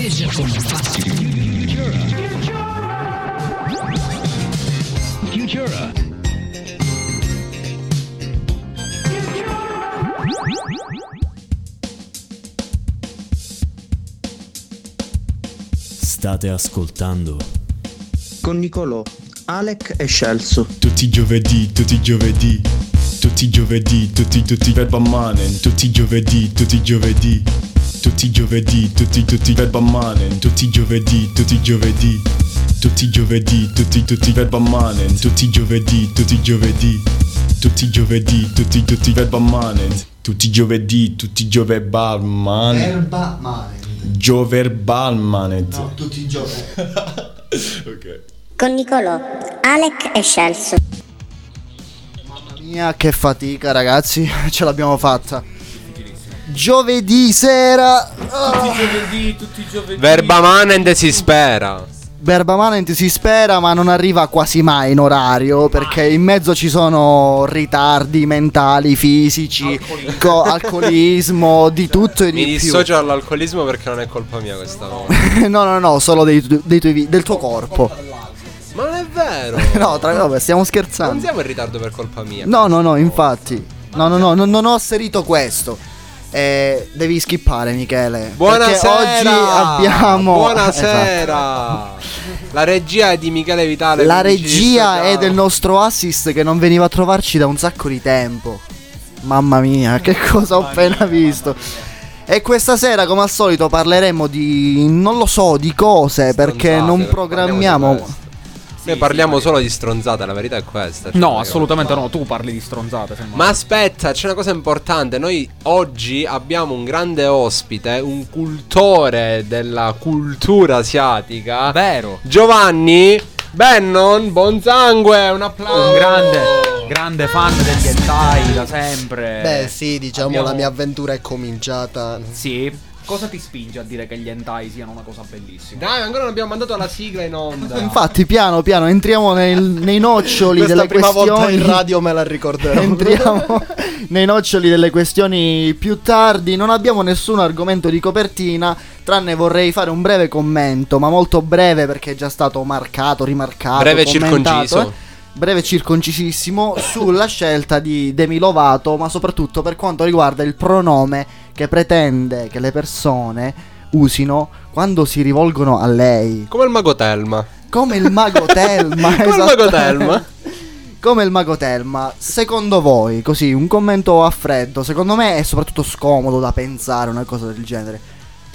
invece come fasti Futura. Futura. State ascoltando con Nicolò, Alec e Scelso. Tutti i giovedì, tutti i giovedì, tutti i giovedì, tutti tutti Verba Manen, tutti i giovedì, tutti i giovedì, tutti i giovedì, tutti tutti Verba Manen, tutti i giovedì, tutti i giovedì, tutti i giovedì, tutti tutti Verba Manen, tutti i giovedì, tutti i giovedì, tutti i giovedì, tutti tutti Verba Manen, tutti i giovedì, tutti i Gioverbal Manen, Erba Manen. Gioverbal Manet. No, tutti i giorni. Ok. Con Nicolò, Alec e Scelso. Mamma mia, che fatica, ragazzi. Ce l'abbiamo fatta. Giovedì sera. Ah. giovedì, tutti i giovedì. Verba manent si spera. Verba Manent si spera, ma non arriva quasi mai in orario perché in mezzo ci sono ritardi mentali, fisici, co- alcolismo, di tutto e di Mi più. dissocio dall'alcolismo perché non è colpa mia questa volta. no, no, no, solo dei, dei tuoi vi- del tuo corpo. Ma non è vero. no, tra vabbè, stiamo Non scherzando. siamo in ritardo per colpa mia. No, no, no, infatti. No, no, no, non, non ho asserito questo. Eh, devi skippare, Michele. Perché Buonasera. oggi abbiamo. Buonasera. La regia è di Michele Vitale. La regia è del nostro assist che non veniva a trovarci da un sacco di tempo. Mamma mia, che cosa ho appena visto. E questa sera, come al solito, parleremo di. non lo so, di cose perché Stronzate, non programmiamo. Noi parliamo solo di stronzate, la verità è questa. cioè, No, assolutamente no. Tu parli di stronzate. semmai. Ma aspetta, c'è una cosa importante. Noi oggi abbiamo un grande ospite, un cultore della cultura asiatica. Vero. Giovanni Bennon, buon sangue, un applauso. Un grande, grande fan degli hentai da sempre. Beh, sì, diciamo Abbiamo- la mia avventura è cominciata. Sì. Cosa ti spinge a dire che gli hentai siano una cosa bellissima? Dai, ancora non abbiamo mandato la sigla in onda. Infatti, piano piano entriamo nel- nei noccioli Questa delle prima volta questioni. in radio me la ricorderò. Entriamo nei noccioli delle questioni più tardi. Non abbiamo nessun argomento di copertina. Tranne vorrei fare un breve commento, ma molto breve perché è già stato marcato, rimarcato. Breve circonciso. eh. Breve circoncisissimo sulla scelta di Demi Lovato, ma soprattutto per quanto riguarda il pronome che pretende che le persone usino quando si rivolgono a lei. Come il mago Telma. Come il mago Telma. Come il mago. Telma. Come il mago Telma, secondo voi, così un commento a freddo, secondo me è soprattutto scomodo da pensare una cosa del genere.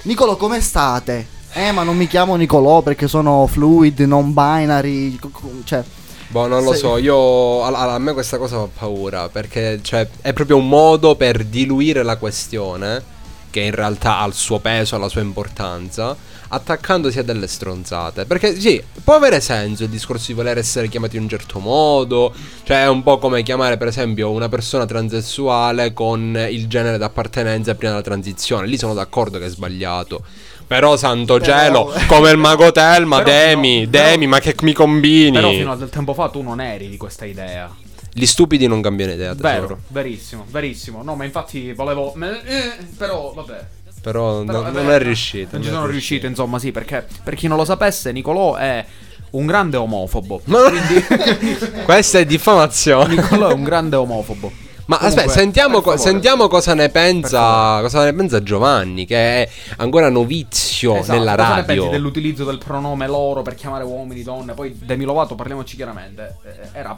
Nicolo, come state? Eh, ma non mi chiamo Nicolò perché sono fluid, non binary, cioè... Boh, non lo Se- so, io a, a- me questa cosa fa paura perché cioè, è proprio un modo per diluire la questione che in realtà ha il suo peso, la sua importanza, attaccandosi a delle stronzate. Perché sì, può avere senso il discorso di voler essere chiamati in un certo modo, cioè è un po' come chiamare per esempio una persona transessuale con il genere d'appartenenza prima della transizione, lì sono d'accordo che è sbagliato. Però santo Però- cielo, come il mago Telma, Però Demi, però- Demi, ma che mi combini? Però fino a del tempo fa tu non eri di questa idea. Gli stupidi non cambiano idea, tesoro. Vero, verissimo, verissimo. No, ma infatti volevo. eh, però, vabbè. Però, Però, no- non è riuscito. Non ci sono riuscito, insomma, sì, perché per chi non lo sapesse, Nicolò è un grande omofobo. Ma- Questa è diffamazione. Nicolò è un grande omofobo. Ma Comunque, aspetta, sentiamo, co- sentiamo cosa ne pensa. Cosa ne pensa Giovanni, che è ancora novizio Esatto, nella cosa ne radio. pensi dell'utilizzo del pronome loro per chiamare uomini, donne? Poi Demi Lovato, parliamoci chiaramente. eh, Era,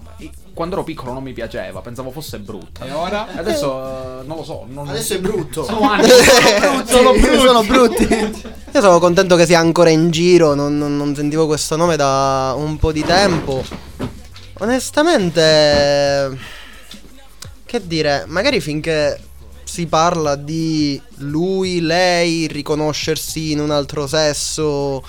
quando ero piccolo non mi piaceva, pensavo fosse brutta. E ora? Adesso eh, non lo so. Non... Adesso è brutto. Sono anni, sono brutti. Sono brutti. Io sono contento che sia ancora in giro, non, non- non sentivo questo nome da un po' di tempo. Onestamente, che dire, magari finché si parla di lui, lei, riconoscersi in un altro sesso,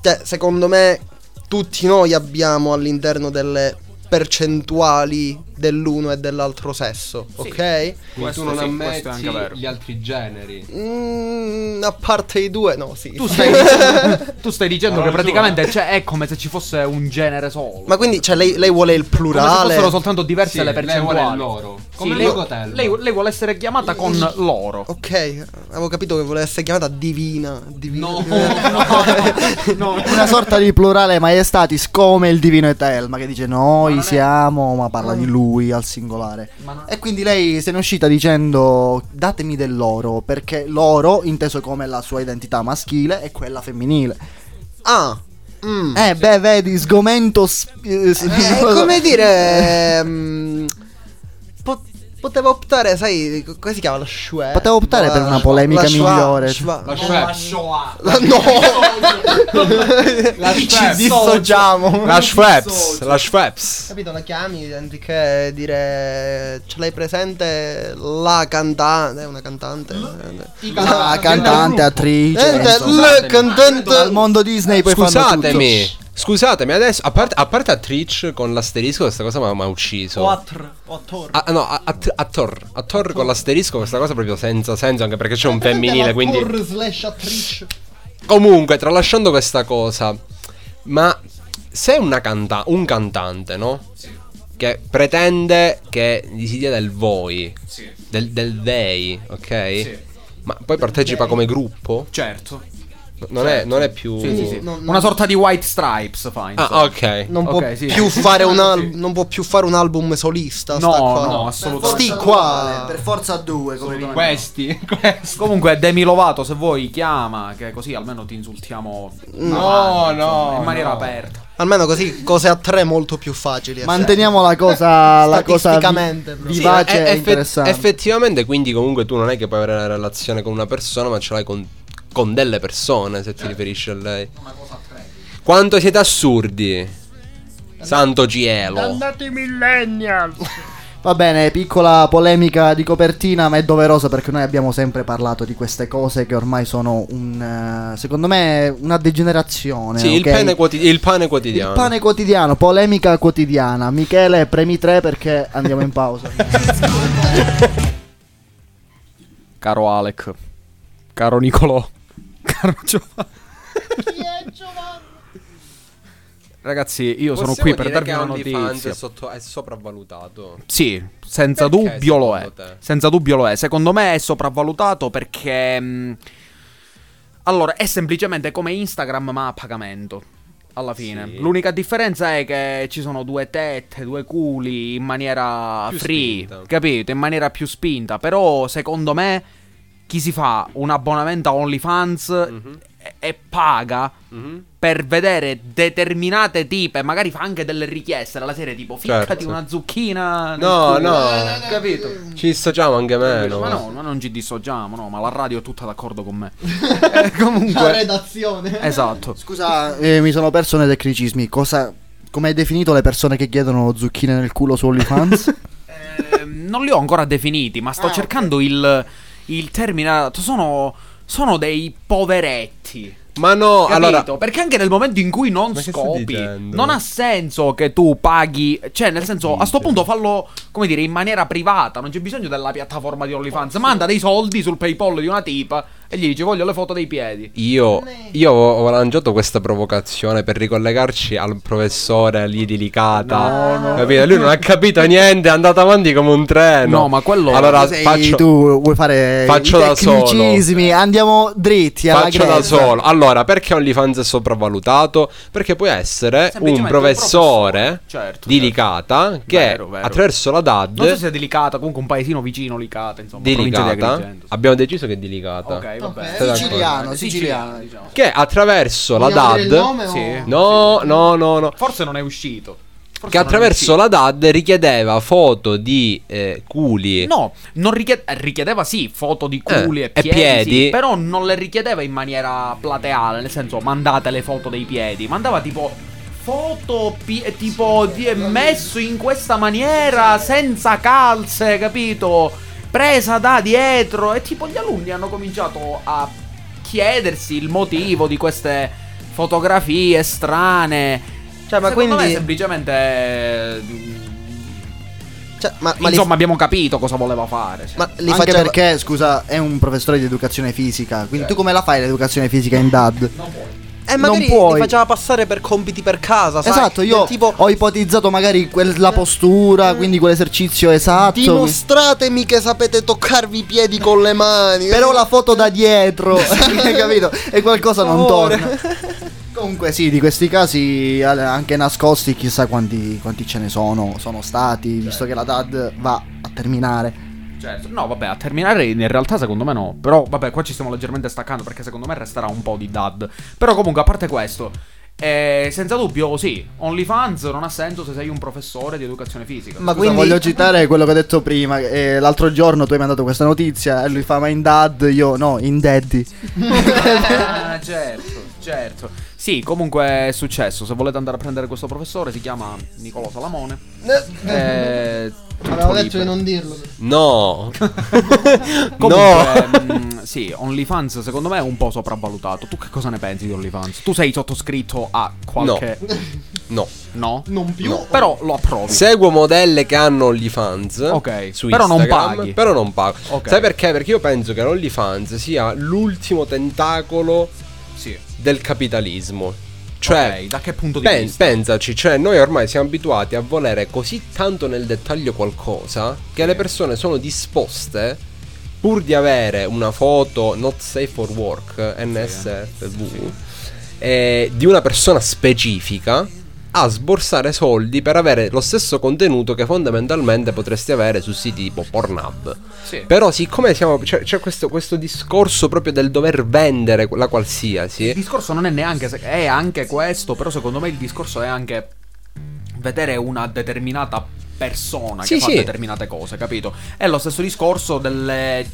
cioè, secondo me tutti noi abbiamo all'interno delle percentuali dell'uno e dell'altro sesso, ok? Quindi Questo tu non sì, ammetti gli altri generi. Mm, a parte i due, no, sì. Tu stai dicendo, tu stai dicendo che praticamente cioè, è come se ci fosse un genere solo. Ma quindi, cioè, lei, lei vuole il plurale? fossero soltanto diverse Sì, le lei percentuali. vuole il loro. Come Sì, lei lei, lei, lei vuole essere chiamata con loro. Ok, avevo capito che voleva essere chiamata divina. divina. No, Una sorta di plurale maestatis come il divino Etelma che dice noi siamo, ma parla di lui al singolare. E quindi lei se ne è uscita dicendo datemi del loro, perché loro, inteso come la sua identità maschile, è quella femminile. Ah, mm. Eh, beh, vedi, sgomento... sp- eh, Eh, come dire. ehm, po- poteva optare, sai, co- come si chiama? Lo Shue? Potevo optare per una polemica migliore. La Schweppes. La no! La Ci dissociamo. La Schweppes. La Schweppes. Capito, la chiami anziché dire ce l'hai presente la cantante, è una cantante. Ah, cantante, attrice. Eh, insomma. la cantante Al mondo Disney poi fanno Scusatemi. Scusatemi, adesso, a parte, a parte Attrice con l'asterisco, questa cosa mi ha ucciso. Ah, no, a- att- Attor. Attor con l'asterisco, questa cosa proprio senza senso, anche perché c'è un femminile, quindi... slash attrice. Comunque, tralasciando questa cosa, ma se una canta- un cantante, no? Che pretende che gli si dia del voi, del, del they, ok? Ma poi partecipa come gruppo? Certo. Non, è, non è più... Sì, sì, sì. No, no. Una sorta di White Stripes fa. insomma. Ah, ok. Non, Ok, può sì. più fare un al- non può più fare un album solista. No, sta qua. no, assolutamente. Sti qua. Per forza due, come. Questi, questi. Comunque Demi Lovato se vuoi chiama che così almeno ti insultiamo No, avanti, insomma, no, in maniera no. aperta. Almeno così cose a tre molto più facili. Manteniamo la cosa, la cosa vi- vivace Sì, e eff- interessante. Effettivamente, quindi, comunque, tu non è che puoi avere una relazione con una persona, ma ce l'hai con, con delle persone. Se ti riferisci a lei, quanto siete assurdi, santo cielo. Va bene, piccola polemica di copertina, ma è doverosa perché noi abbiamo sempre parlato di queste cose che ormai sono un. eh, secondo me, una degenerazione. Sì, il, ok? pane quoti- il pane quotidiano. Il pane quotidiano, polemica quotidiana. Michele, premi 3 perché andiamo in pausa. Caro Alec, caro Nicolò, caro Giovanni. Ragazzi, io sono Possiamo qui per darvi una notizia. È, sotto- è sopravvalutato. Sì, senza Perché, dubbio lo è. te? Senza dubbio lo è. Secondo me è sopravvalutato perché. mh, allora, è semplicemente come Instagram, ma a pagamento. Alla fine. Sì. L'unica differenza è che ci sono due tette, due culi in maniera Più free. spinta. Capito? In maniera più spinta. Però, secondo me, chi si fa un abbonamento a OnlyFans Mhm. e, e paga. Mhm. Per vedere determinate tipe, magari fa anche delle richieste dalla serie tipo ficcati Certo. una zucchina. No, culo. no. Capito? Ci dissociamo anche meno. Ma no, ma non ci dissociamo, no, ma la radio è tutta d'accordo con me. Eh, comunque, redazione. esatto. Scusa, eh, mi sono perso nei tecnicismi. Cosa. Come hai definito le persone che chiedono zucchine nel culo su OnlyFans? Eh, non li ho ancora definiti, ma sto Ah, cercando il, il termine adatto. Sono, sono dei poveretti. Ma no, Capito? allora. Perché anche nel momento in cui non scopi, non ha senso che tu paghi. Cioè, nel senso, a sto punto fallo, come dire, in maniera privata. Non c'è bisogno della piattaforma di OnlyFans. Manda dei soldi sul PayPal di una tipa e gli dici voglio le foto dei piedi. Io, io ho lanciato questa provocazione per ricollegarci al professore lì di Licata. Capito? Lui non ha capito niente, è andato avanti come un treno. No, ma quello- Allora Sei faccio, tu vuoi fare faccio i da solo. tecnicismi? Andiamo dritti alla faccio da grezza. solo. Allora, perché OnlyFans è sopravvalutato? Perché puoi essere un Semplicemente un professore professore, certo, di certo. Licata che Vero, vero. attraverso la DAD Non so se è delicata, comunque un paesino vicino Licata, insomma, di provincia di Licata abbiamo deciso che è di Licata. Ok, d'accordo? Siciliano, Eh, siciliano. diciamo. Che attraverso la Vogliamo il DAD nome o- Sì. No, no, no, no. Forse non è uscito. Forse Che attraverso la DAD richiedeva foto di eh, culi. No, non richied- eh, richiedeva sì foto di culi Eh, e e piedi, piedi. sì, però non le richiedeva in maniera plateale, nel senso mandate le foto dei piedi, mandava tipo foto pi- tipo di- messo in questa maniera senza calze, capito? Presa da dietro e tipo gli alunni hanno cominciato a chiedersi il motivo di queste fotografie strane. Cioè, ma Secondo quindi me semplicemente mm, Cioè, ma, ma li- Insomma, abbiamo capito cosa voleva fare. sì. ma li Anche faceva- perché, scusa, è un professore di educazione fisica. Quindi tu come la fai l'educazione fisica in DAD? Eh, magari non puoi. li faceva passare per compiti per casa, sai? Esatto, io tipo ho ipotizzato magari quel- la postura, quindi quell'esercizio esatto. Dimostratemi che sapete toccarvi i piedi con le mani. Però la foto da dietro, hai capito? E qualcosa non torna. Comunque sì, di questi casi eh, anche nascosti chissà quanti, quanti ce ne sono, sono stati, visto che la DAD va a terminare. Certo. No, vabbè, a terminare in realtà secondo me no. Però, vabbè, qua ci stiamo leggermente staccando perché secondo me resterà un po' di dad. Però comunque, a parte questo, eh, senza dubbio, sì, OnlyFans non ha senso se sei un professore di educazione fisica. Ma Scusa, quindi voglio citare quello che ho detto prima. eh, l'altro giorno tu hai mandato questa notizia e lui fa ma in dad, io no, in daddy. Ah, certo, certo. Sì, comunque è successo. Se volete andare a prendere questo professore, si chiama Nicolò Salamone. Eh, Avevo detto di non dirlo. No. Comunque, mh, sì, OnlyFans secondo me è un po' sopravvalutato. Tu che cosa ne pensi di OnlyFans? Tu sei sottoscritto a qualche... No. No? Non più. No. Però lo approvi. Seguo modelle che hanno OnlyFans. Ok, Su però non Instagram, paghi. Però non pago. Ok. Sai perché? Perché io penso che l'OnlyFans sia l'ultimo tentacolo Sì. del capitalismo. Cioè, Ok, da che punto di pen- vista? pensaci, cioè noi ormai siamo abituati a volere così tanto nel dettaglio qualcosa che le persone sono disposte, pur di avere una foto not safe for work, NSFV, eh, di una persona specifica, a sborsare soldi per avere lo stesso contenuto che fondamentalmente potresti avere su siti tipo Pornhub. Sì. Però siccome siamo, c'è, c'è questo, questo discorso proprio del dover vendere la Il qualsiasi, discorso non è neanche... È anche questo, però secondo me il discorso è anche vedere una determinata persona Sì, che fa sì. determinate cose, capito? È lo stesso discorso delle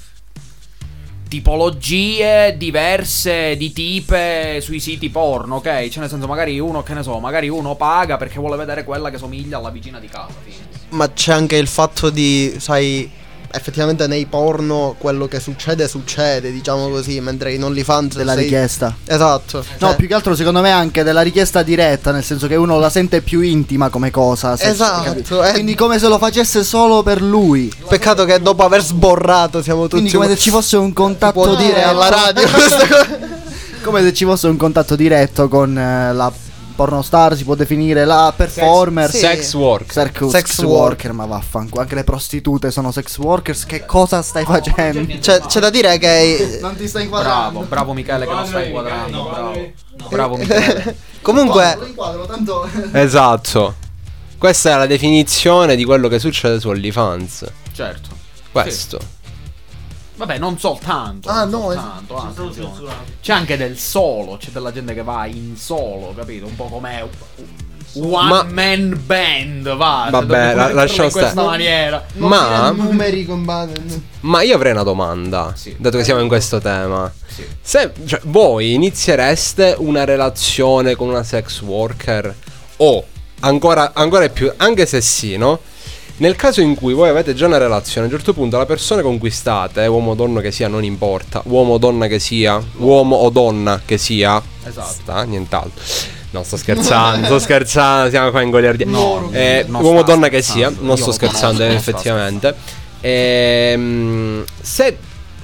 tipologie diverse di tipe sui siti porno, ok? Cioè nel senso magari uno, che ne so, magari uno paga perché vuole vedere quella che somiglia alla vicina di casa, fine. Ma c'è anche il fatto di, sai, effettivamente nei porno quello che succede succede, diciamo così, mentre in OnlyFans Della sei- richiesta. Esatto. No, Cioè, più che altro secondo me anche della richiesta diretta, nel senso che uno la sente più intima come cosa. Esatto, eh. Quindi come se lo facesse solo per lui. Peccato che dopo aver sborrato siamo tutti Quindi come se ci fosse un contatto dire diretto alla radio. Come se ci fosse un contatto diretto con eh, la pornostar, si può definire la performer. Sì. sex work. Sex, Sex sex worker. worker, ma vaffanculo. Anche le prostitute sono sex workers. Che cosa stai facendo? C'è, c'è da dire che Non ti stai Bravo, inquadrando. bravo Michele che non stai inquadrando, bravo. Bravo Michele. comunque Lo inquadro, tanto. Esatto. Questa è la definizione di quello che succede su OnlyFans. Certo. Questo. Vabbè, non soltanto. Ah, non no, soltanto, ah, attenzione. C'è anche del solo, c'è della gente che va in solo, capito? Un po' come One Ma- Man Band, va. Vabbè, la- metterlo lascia in questa stare. maniera. Ma, numeri ma io avrei una domanda, Sì. dato che siamo in questo tema. Sì. Se cioè, voi iniziereste una relazione con una sex worker o ancora, ancora più, anche se sì, no? Nel caso in cui voi avete già una relazione, a un certo punto la persona con cui state, uomo o donna che sia, non importa, uomo o donna che sia, uomo o donna che sia, Esatto. sta, nient'altro. No, sto scherzando, sto scherzando, siamo qua in goliardia. No, Eh, non uomo o donna che sia, non sto scherzando effettivamente. Ehm, se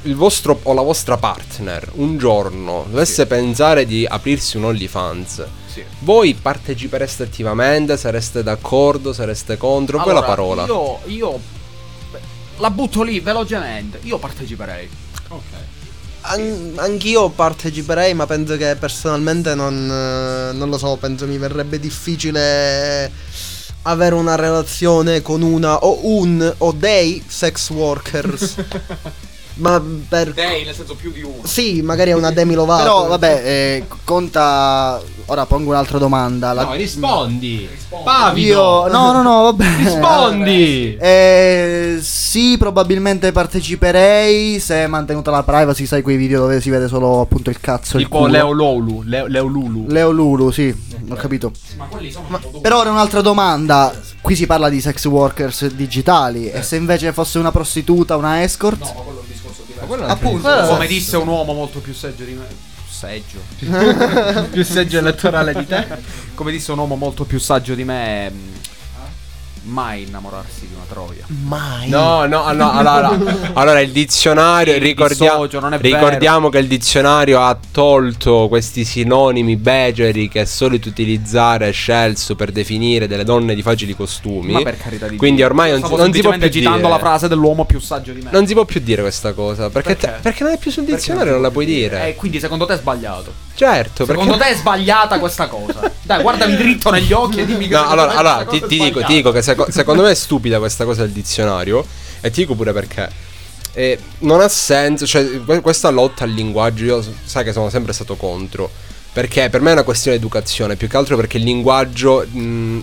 il vostro o la vostra partner un giorno dovesse pensare di aprirsi un OnlyFans, Sì. voi partecipereste attivamente? Sareste d'accordo? Sareste contro? Poi la Allora, parola. Io, io la butto lì velocemente. Io parteciperei. Ok. An- anch'io parteciperei, ma penso che personalmente non, eh, non lo so, penso mi verrebbe difficile avere una relazione con una o un o dei sex workers. ma per Dei, nel senso più di uno. Sì, magari è una Demi Lovato. Però vabbè, eh, conta. Ora pongo un'altra domanda. La- rispondi. Io. No, no, no, vabbè. Rispondi. Eh, sì, probabilmente parteciperei se mantenuta la privacy, sai quei video dove si vede solo appunto il cazzo il Tipo culo. Leo Lulu. Leo, Leo Lulu. Leo Lulu, sì, ho capito. Ma quelli sono Ma, però ora un'altra domanda. Qui si parla di sex workers digitali. Eh. E se invece fosse una prostituta, una escort? Appunto. Come disse un uomo molto più seggio di me. Seggio. Più seggio elettorale di te. Come disse un uomo molto più saggio di me. Mai innamorarsi di una troia. Mai. No, no, no, allora, allora il dizionario, Sì, ricordia- dissocio, non è ricordiamo che il dizionario ha tolto questi sinonimi beceri che è solito utilizzare Scelso per definire delle donne di facili costumi. Ma per carità di Quindi Dio. ormai non, non si può più citando dire. la frase dell'uomo più saggio di me. Non si può più dire questa cosa. Perché, Perché? te- perché non è più sul dizionario, si non la puoi dire. Eh, quindi secondo te è sbagliato. Certo, perché. Secondo te è sbagliata questa cosa? Dai, guardami dritto negli occhi e dimmi che No, allora, allora ti, ti dico, ti dico che seco- secondo me è stupida questa cosa del dizionario. E ti dico pure perché. Eh, non ha senso, cioè, que- questa lotta al linguaggio, io sai che sono sempre stato contro. Perché per me è una questione di educazione, più che altro perché il linguaggio mh,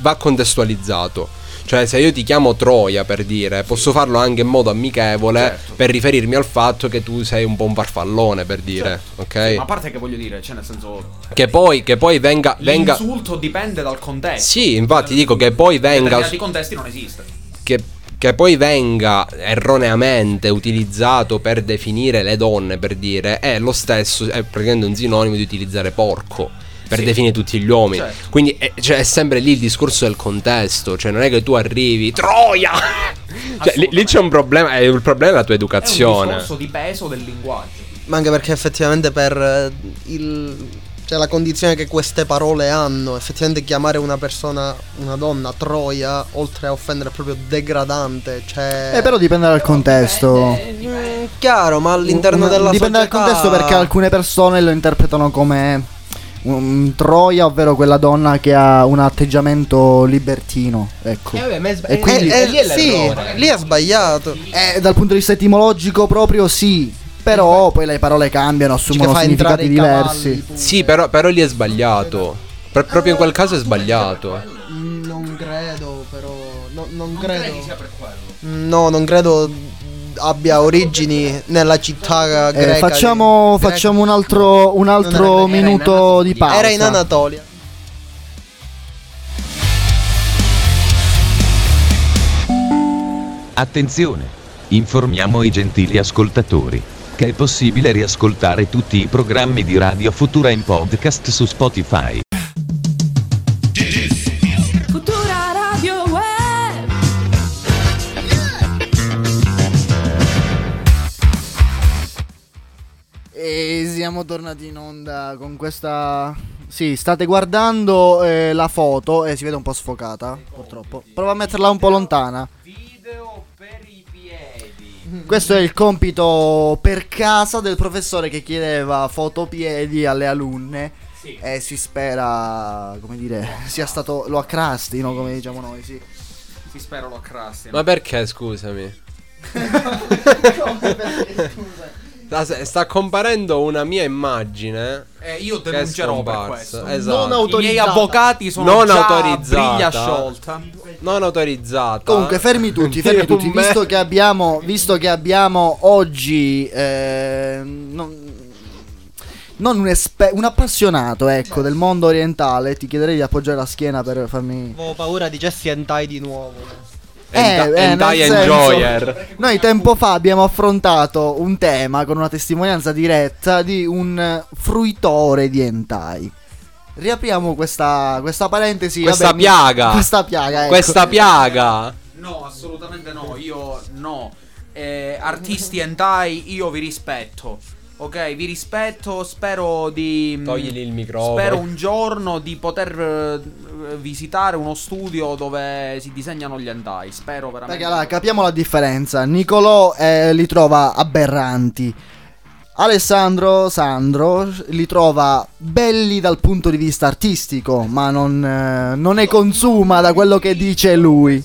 va contestualizzato. Cioè, se io ti chiamo Troia per dire, posso farlo anche in modo amichevole Certo. per riferirmi al fatto che tu sei un po' un farfallone, per dire, ok? Ma a parte che voglio dire, cioè nel senso Che poi, che poi venga, venga. l'insulto dipende dal contesto. Sì, infatti dico che poi In venga. determinati contesti non esiste. che, che poi venga erroneamente utilizzato per definire le donne, per dire, è lo stesso, è praticamente un sinonimo di utilizzare porco. Per Sì. definire tutti gli uomini. Certo. Quindi è, cioè, è sempre lì il discorso del contesto. Cioè, non è che tu arrivi. Troia! cioè, lì, lì c'è un problema. È il problema è la tua È un educazione. discorso di peso del linguaggio. Ma anche perché effettivamente per eh, il, cioè la condizione che queste parole hanno, effettivamente chiamare una persona, una donna, troia, oltre a offendere è proprio degradante. Cioè, Eh, però dipende dal contesto. Mm, chiaro, ma all'interno della Dipende dal società- contesto perché alcune persone lo interpretano come un troia, ovvero quella donna che ha un atteggiamento libertino. Ecco. E quindi- Eh, eh, sì, lì è sbagliato. Eh, dal punto di vista etimologico proprio sì. Però poi le parole cambiano, assumono significati cavalli, diversi. punto. Sì, però, però lì è sbagliato. Pro- proprio in quel caso è sbagliato. Mm, Non credo, però. no- non credo. Mm, No, non credo abbia origini nella città Eh, greca. facciamo, greca. facciamo un altro, un altro era in minuto di pausa. Era in Anatolia. Attenzione! Informiamo i gentili ascoltatori che è possibile riascoltare tutti i programmi di Radio Futura in podcast su Spotify. Siamo tornati in onda con questa. Sì, state guardando eh, la foto e si vede un po' sfocata, purtroppo. Prova a metterla un po' lontana. Video per i piedi. Questo è il compito per casa del professore che chiedeva fotopiedi alle alunne. Sì. E si spera, come dire, sia stato. lo accrastino, come diciamo noi, sì. Si spero lo accrasti. Ma perché, scusami? Sta, sta comparendo una mia immagine. Eh, io denuncerò per questo. Esatto. Non I miei autorizzata. avvocati sono Non già autorizzata. briglia sciolta. Non autorizzata. Comunque, fermi tutti, fermi tutti. Visto che abbiamo, visto che abbiamo oggi. eh, non, non un, espe- un appassionato, ecco, del mondo orientale, ti chiederei di appoggiare la schiena per farmi. Avevo paura di Jesse Hentai di nuovo. Eh, nel senso- Enjoyer. Noi tempo fa abbiamo affrontato un tema con una testimonianza diretta di un eh, fruitore di hentai. Riapriamo questa, questa parentesi. Questa vabbè, mi- piaga. Questa piaga, ecco. Questa piaga. No, assolutamente no. Io no. Eh, artisti hentai, io vi rispetto. Ok, vi rispetto. Spero di. Togli il microfono. Spero un giorno di poter eh, visitare uno studio dove si disegnano gli hentai. Spero veramente. Perché allora, capiamo la differenza. Nicolò eh, li trova aberranti. Alessandro Sandro li trova belli dal punto di vista artistico, ma non, eh, non ne consuma da quello che dice lui.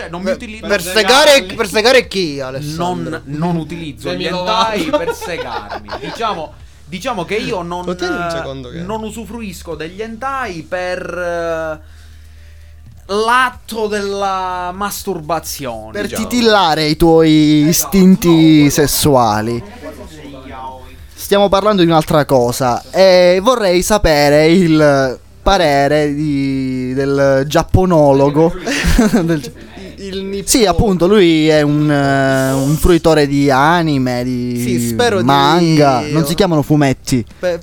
Cioè, non mi utilizzo. Per segare, per segare chi, Alessandro? non, non utilizzo gli hentai per segarmi. Diciamo, diciamo che io non, eh, che- non usufruisco degli hentai per eh, l'atto della masturbazione. Per diciamo. titillare i tuoi istinti sessuali. Stiamo parlando di un'altra cosa. E vorrei sapere il parere di- del giapponologo. Del- Il nippone. Sì, appunto, lui è un, eh, un fruitore di anime, di Sì, spero di- manga. Non si chiamano fumetti. Pe-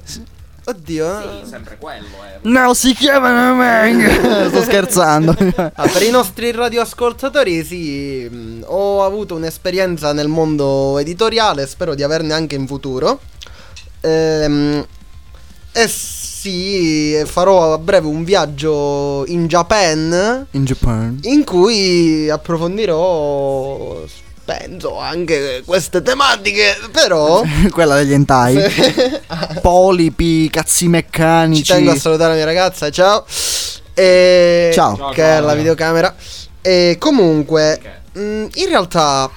Oddio. Sì, sempre quello, eh. No, si chiama Mang. Sto scherzando. Ah, per i nostri radioascoltatori, sì, mh, ho avuto un'esperienza nel mondo editoriale, spero di averne anche in futuro. Ehm, e sì, farò a breve un viaggio in Japan In Japan. in cui approfondirò, penso, anche queste tematiche, però... Quella degli hentai. Polipi, cazzi meccanici. Ci tengo a salutare la mia ragazza, ciao. E... Ciao. Che è la videocamera. E comunque, mh, in realtà,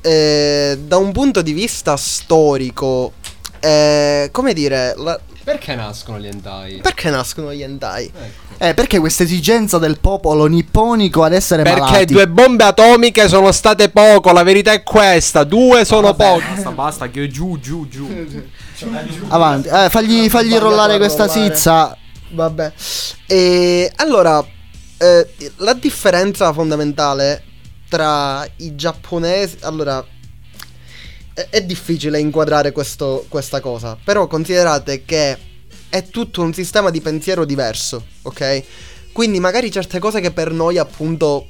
eh, da un punto di vista storico, eh, come dire, la- Perché nascono gli hentai? perché nascono gli hentai? Eh, perché questa esigenza del popolo nipponico ad essere Perché malati? due bombe atomiche sono state poco, la verità è questa, due sono poco. Basta, basta, che giù, giù, giù. Avanti. Eh, fagli, fagli rollare questa rollare. sizza. Vabbè. E allora, eh, la differenza fondamentale tra i giapponesi. Allora, è, difficile inquadrare questo- questa cosa. Però considerate che è tutto un sistema di pensiero diverso, ok? Quindi magari certe cose che per noi appunto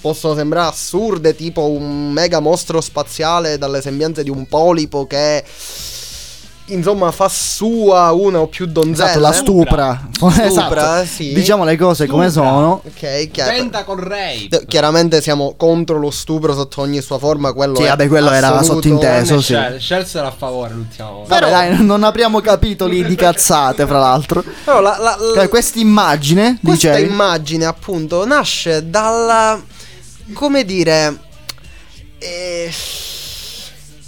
possono sembrare assurde, tipo un mega mostro spaziale dalle sembianze di un polipo che insomma fa sua una o più donzelle. Esatto, la stupra. Stupra, esatto. sì. Diciamo le cose come sono. Ok, chiaro. Tentacle rape. D- Chiaramente siamo contro lo stupro sotto ogni sua forma, quello Sì, è vabbè, quello era sottinteso. sì. Shell, Shell sarà a favore l'ultima volta. Vabbè, dai, non apriamo capitoli di cazzate, fra l'altro. Però la, la- la- Cioè, questa immagine, questa dicevi? immagine appunto nasce dalla come dire eh,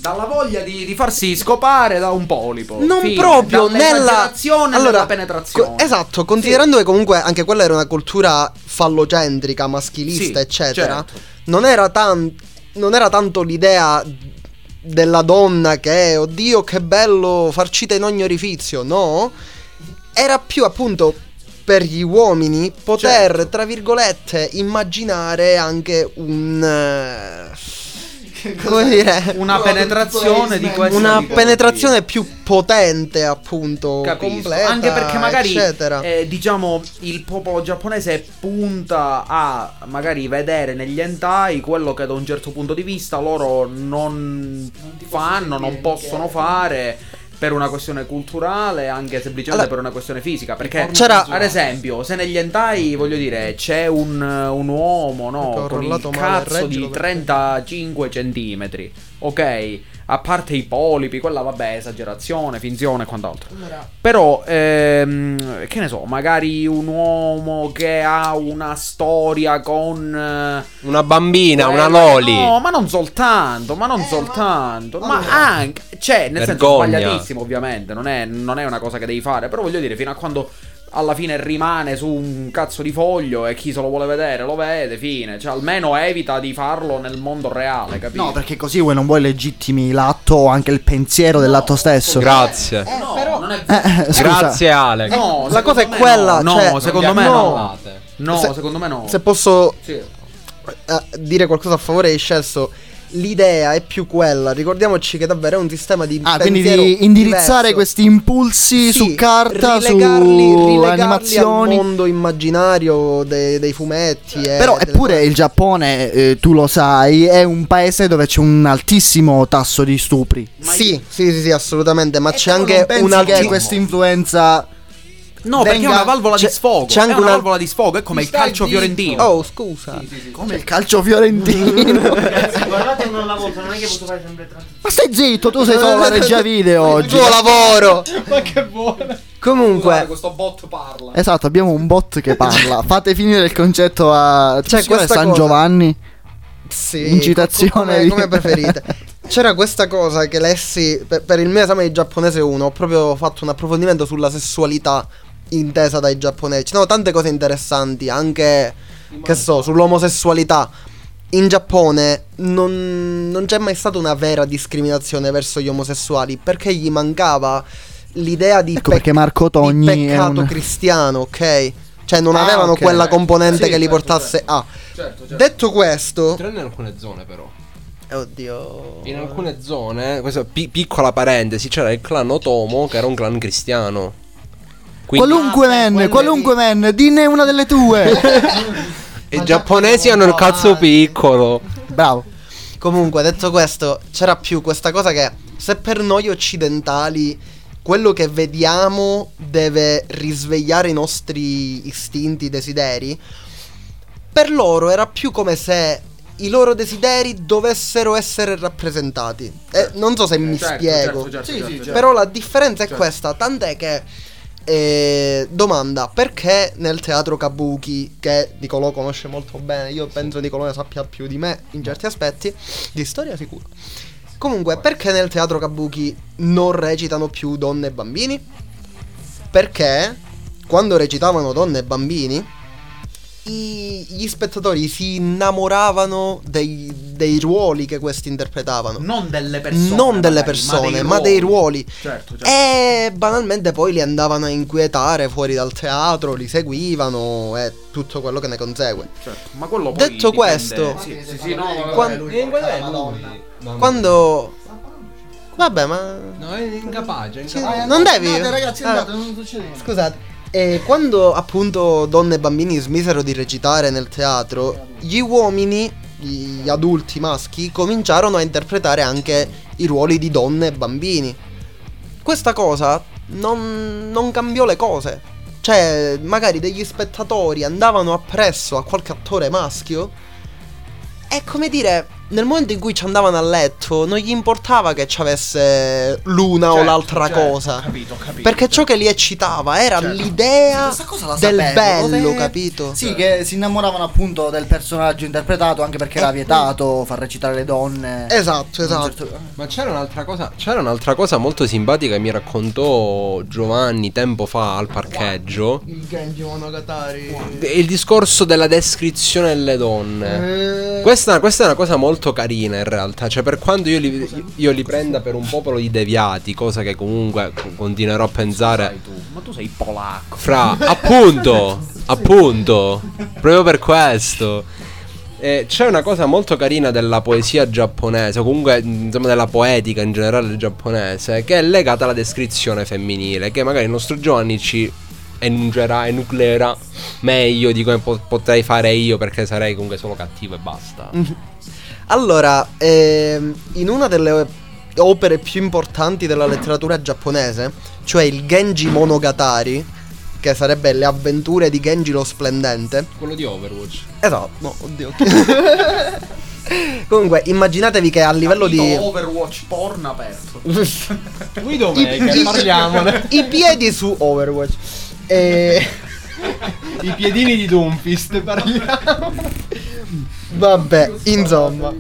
Dalla voglia di, di farsi scopare da un polipo. non Fine. proprio nella Dall'esagerazione nella penetrazione. co- esatto, considerando che comunque anche quella era una cultura fallocentrica, maschilista, Sì, eccetera. certo. Non era tan- non era tanto l'idea della donna che oddio che bello farcita in ogni orifizio, no? Era più appunto per gli uomini poter, Certo. tra virgolette, immaginare anche un eh, come dire? Una penetrazione di questa una tipologia. penetrazione più potente appunto Capisco. completa Anche perché magari eccetera. eh, diciamo il popolo giapponese punta a magari vedere negli hentai quello che da un certo punto di vista loro non fanno, non possono fare per una questione culturale, anche semplicemente Allora- per una questione fisica. Perché C'era- ad esempio, se negli hentai voglio dire c'è un, un uomo no, con il cazzo di reggilo perché- 35 centimetri, ok? A parte i polipi, quella vabbè, esagerazione, finzione e quant'altro. Però, ehm, che ne so, magari un uomo che ha una storia con... eh, Una bambina, una quella- loli. No, ma non soltanto, ma non soltanto. Ma, anche... Cioè, nel senso, Vergogna. sbagliatissimo ovviamente, non è, non è una cosa che devi fare. Però voglio dire, fino a quando alla fine rimane su un cazzo di foglio e chi se lo vuole vedere lo vede, fine. Cioè, almeno evita di farlo nel mondo reale, capito? No, perché così vuoi non vuoi legittimi l'atto o anche il pensiero dell'atto stesso. Grazie. No, non è Eh, scusa. Grazie Ale. No, La cosa è quella, No, cioè- no secondo me no. No, Se- secondo me no. se posso Sì. eh, dire qualcosa a favore di Scelso l'idea è più quella ricordiamoci che davvero è un sistema di Ah, quindi di indirizzare diverso. questi impulsi Sì, su carta, su rilegarli, rilegarli animazioni. al mondo immaginario dei, dei fumetti e Però eppure il Giappone, eh, tu lo sai, è un paese dove c'è un altissimo tasso di stupri. sì, sì, sì, sì, assolutamente, ma c'è Tu anche non pensi un che questa influenza No, perché è venga- una valvola c'è- di sfogo. c'è anche è una una- valvola di sfogo, è come il calcio fiorentino. Oh, scusa. come il calcio fiorentino. Guardate uno alla volta, non è che posso fare sempre tanto. Ma stai zitto, tu sei solo la regia video Il oggi. tuo lavoro. Ma che buona. Comunque, questo bot parla. Esatto, abbiamo un bot che parla. Fate finire il concetto a C'è si chiama questa San cosa. Giovanni. sì, Incitazione come, come preferite. C'era questa cosa che lessi per, per il mio esame di giapponese 1. Ho proprio fatto un approfondimento sulla sessualità intesa dai giapponesi. Ci sono tante cose interessanti, anche che so, sull'omosessualità. In Giappone non, non c'è mai stata una vera discriminazione verso gli omosessuali perché gli mancava l'idea di, Ecco perché Marco di peccato un- cristiano, ok? Cioè non Ah, avevano ok. quella componente Sì, che li certo, portasse a. Certo, certo. Detto questo, Tranne in alcune zone però. oddio. In alcune zone, questa pi- piccola parentesi, c'era il clan Otomo che era un clan cristiano. Quindi- qualunque man, quelle qualunque man, dinne una delle tue. I giapponesi hanno il cazzo piccolo. Bravo. Comunque, detto questo, c'era più questa cosa che se per noi occidentali quello che vediamo deve risvegliare i nostri istinti, desideri, per loro era più come se i loro desideri dovessero essere rappresentati. Eh, non so se mi Certo, spiego. certo, certo, certo, certo. Però la differenza è Certo. questa, tant'è che eh, domanda, perché nel teatro Kabuki, che Nicolò conosce molto bene, io penso Nicolò ne sappia più di me in certi aspetti, di storia sicuro. Comunque, perché nel teatro Kabuki non recitano più donne e bambini? Perché quando recitavano donne e bambini, i- gli spettatori si innamoravano dei, dei ruoli che questi interpretavano. Non delle persone. Non delle magari, persone, ma dei ruoli. Certo, certo. E banalmente poi li andavano a inquietare fuori dal teatro, li seguivano e tutto quello che ne consegue. Certo, Ma quello poi Detto dipende- questo, sì, sì, sì, no, vabbè, Quan- lui- quando... Vabbè, ma... No, è incapace, è Sì, incapace. non devi... Andate, ragazzi, Ah, andate, non succede. Scusate. E quando appunto donne e bambini smisero di recitare nel teatro, gli uomini, gli adulti maschi, cominciarono a interpretare anche i ruoli di donne e bambini. Questa cosa non, non cambiò le cose. Cioè, magari degli spettatori andavano appresso a qualche attore maschio. E come dire, nel momento in ci andavano a letto, non gli importava che ci avesse l'una o Certo, l'altra certo, cosa. ho capito, ho capito, perché certo. ciò che li eccitava era Certo. l'idea Questa cosa la del sapevo, bello, dove- capito? Sì, che si innamoravano appunto del personaggio interpretato anche perché era vietato far recitare le donne. Esatto, esatto. certo- Ma c'era un'altra cosa, c'era un'altra cosa molto simpatica che mi raccontò Giovanni tempo fa al parcheggio. Il Genji Monogatari. Il discorso della descrizione delle donne. Eh, Questa, questa è una cosa molto carina in realtà. Cioè, per quanto io li, io li prenda per un popolo di deviati, cosa che comunque continuerò a pensare. Tu, ma tu sei polacco. Fra, appunto, appunto, proprio per questo. Eh, c'è una cosa molto carina della poesia giapponese, o comunque insomma della poetica in generale giapponese, che è legata alla descrizione femminile, che magari il nostro Giovanni ci enunciarà, enucleerà meglio di come po- potrei fare io, perché sarei comunque solo cattivo e basta. Allora, ehm, in una delle opere più importanti della letteratura giapponese, cioè il Genji Monogatari, che sarebbe le avventure di Genji lo Splendente. Quello di Overwatch. Esatto, no, oddio. Comunque, immaginatevi che a livello di... Overwatch porno aperto. Qui I, dov'è che i- parliamone? i piedi su Overwatch. E... I piedini di Doomfist parliamo. Vabbè, insomma.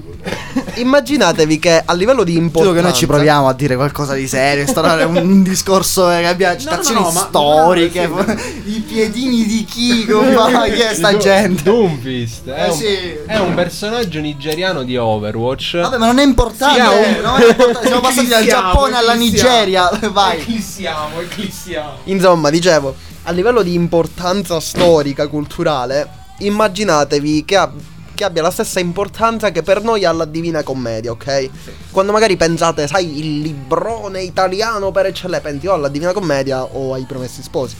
Immaginatevi che a livello di Credo importanza... che noi ci proviamo a dire qualcosa di serio, instaurare un, un discorso che abbia citazioni no, ma- storiche, i piedini di chi, compa- chi è sta gente? Doomfist è, Eh, un, sì. è un personaggio nigeriano di Overwatch. Vabbè, ma non è importante, Sì, è un- non è importante, siamo passati dal Giappone alla. Nigeria, vai. Eclissiamo, eclissiamo. Insomma, dicevo, a livello di importanza storica, culturale, immaginatevi che, ab- che abbia la stessa importanza che per noi ha la Divina Commedia, ok? Quando magari pensate, sai, il librone italiano per eccellenza, pensi o alla Divina Commedia o ai Promessi Sposi.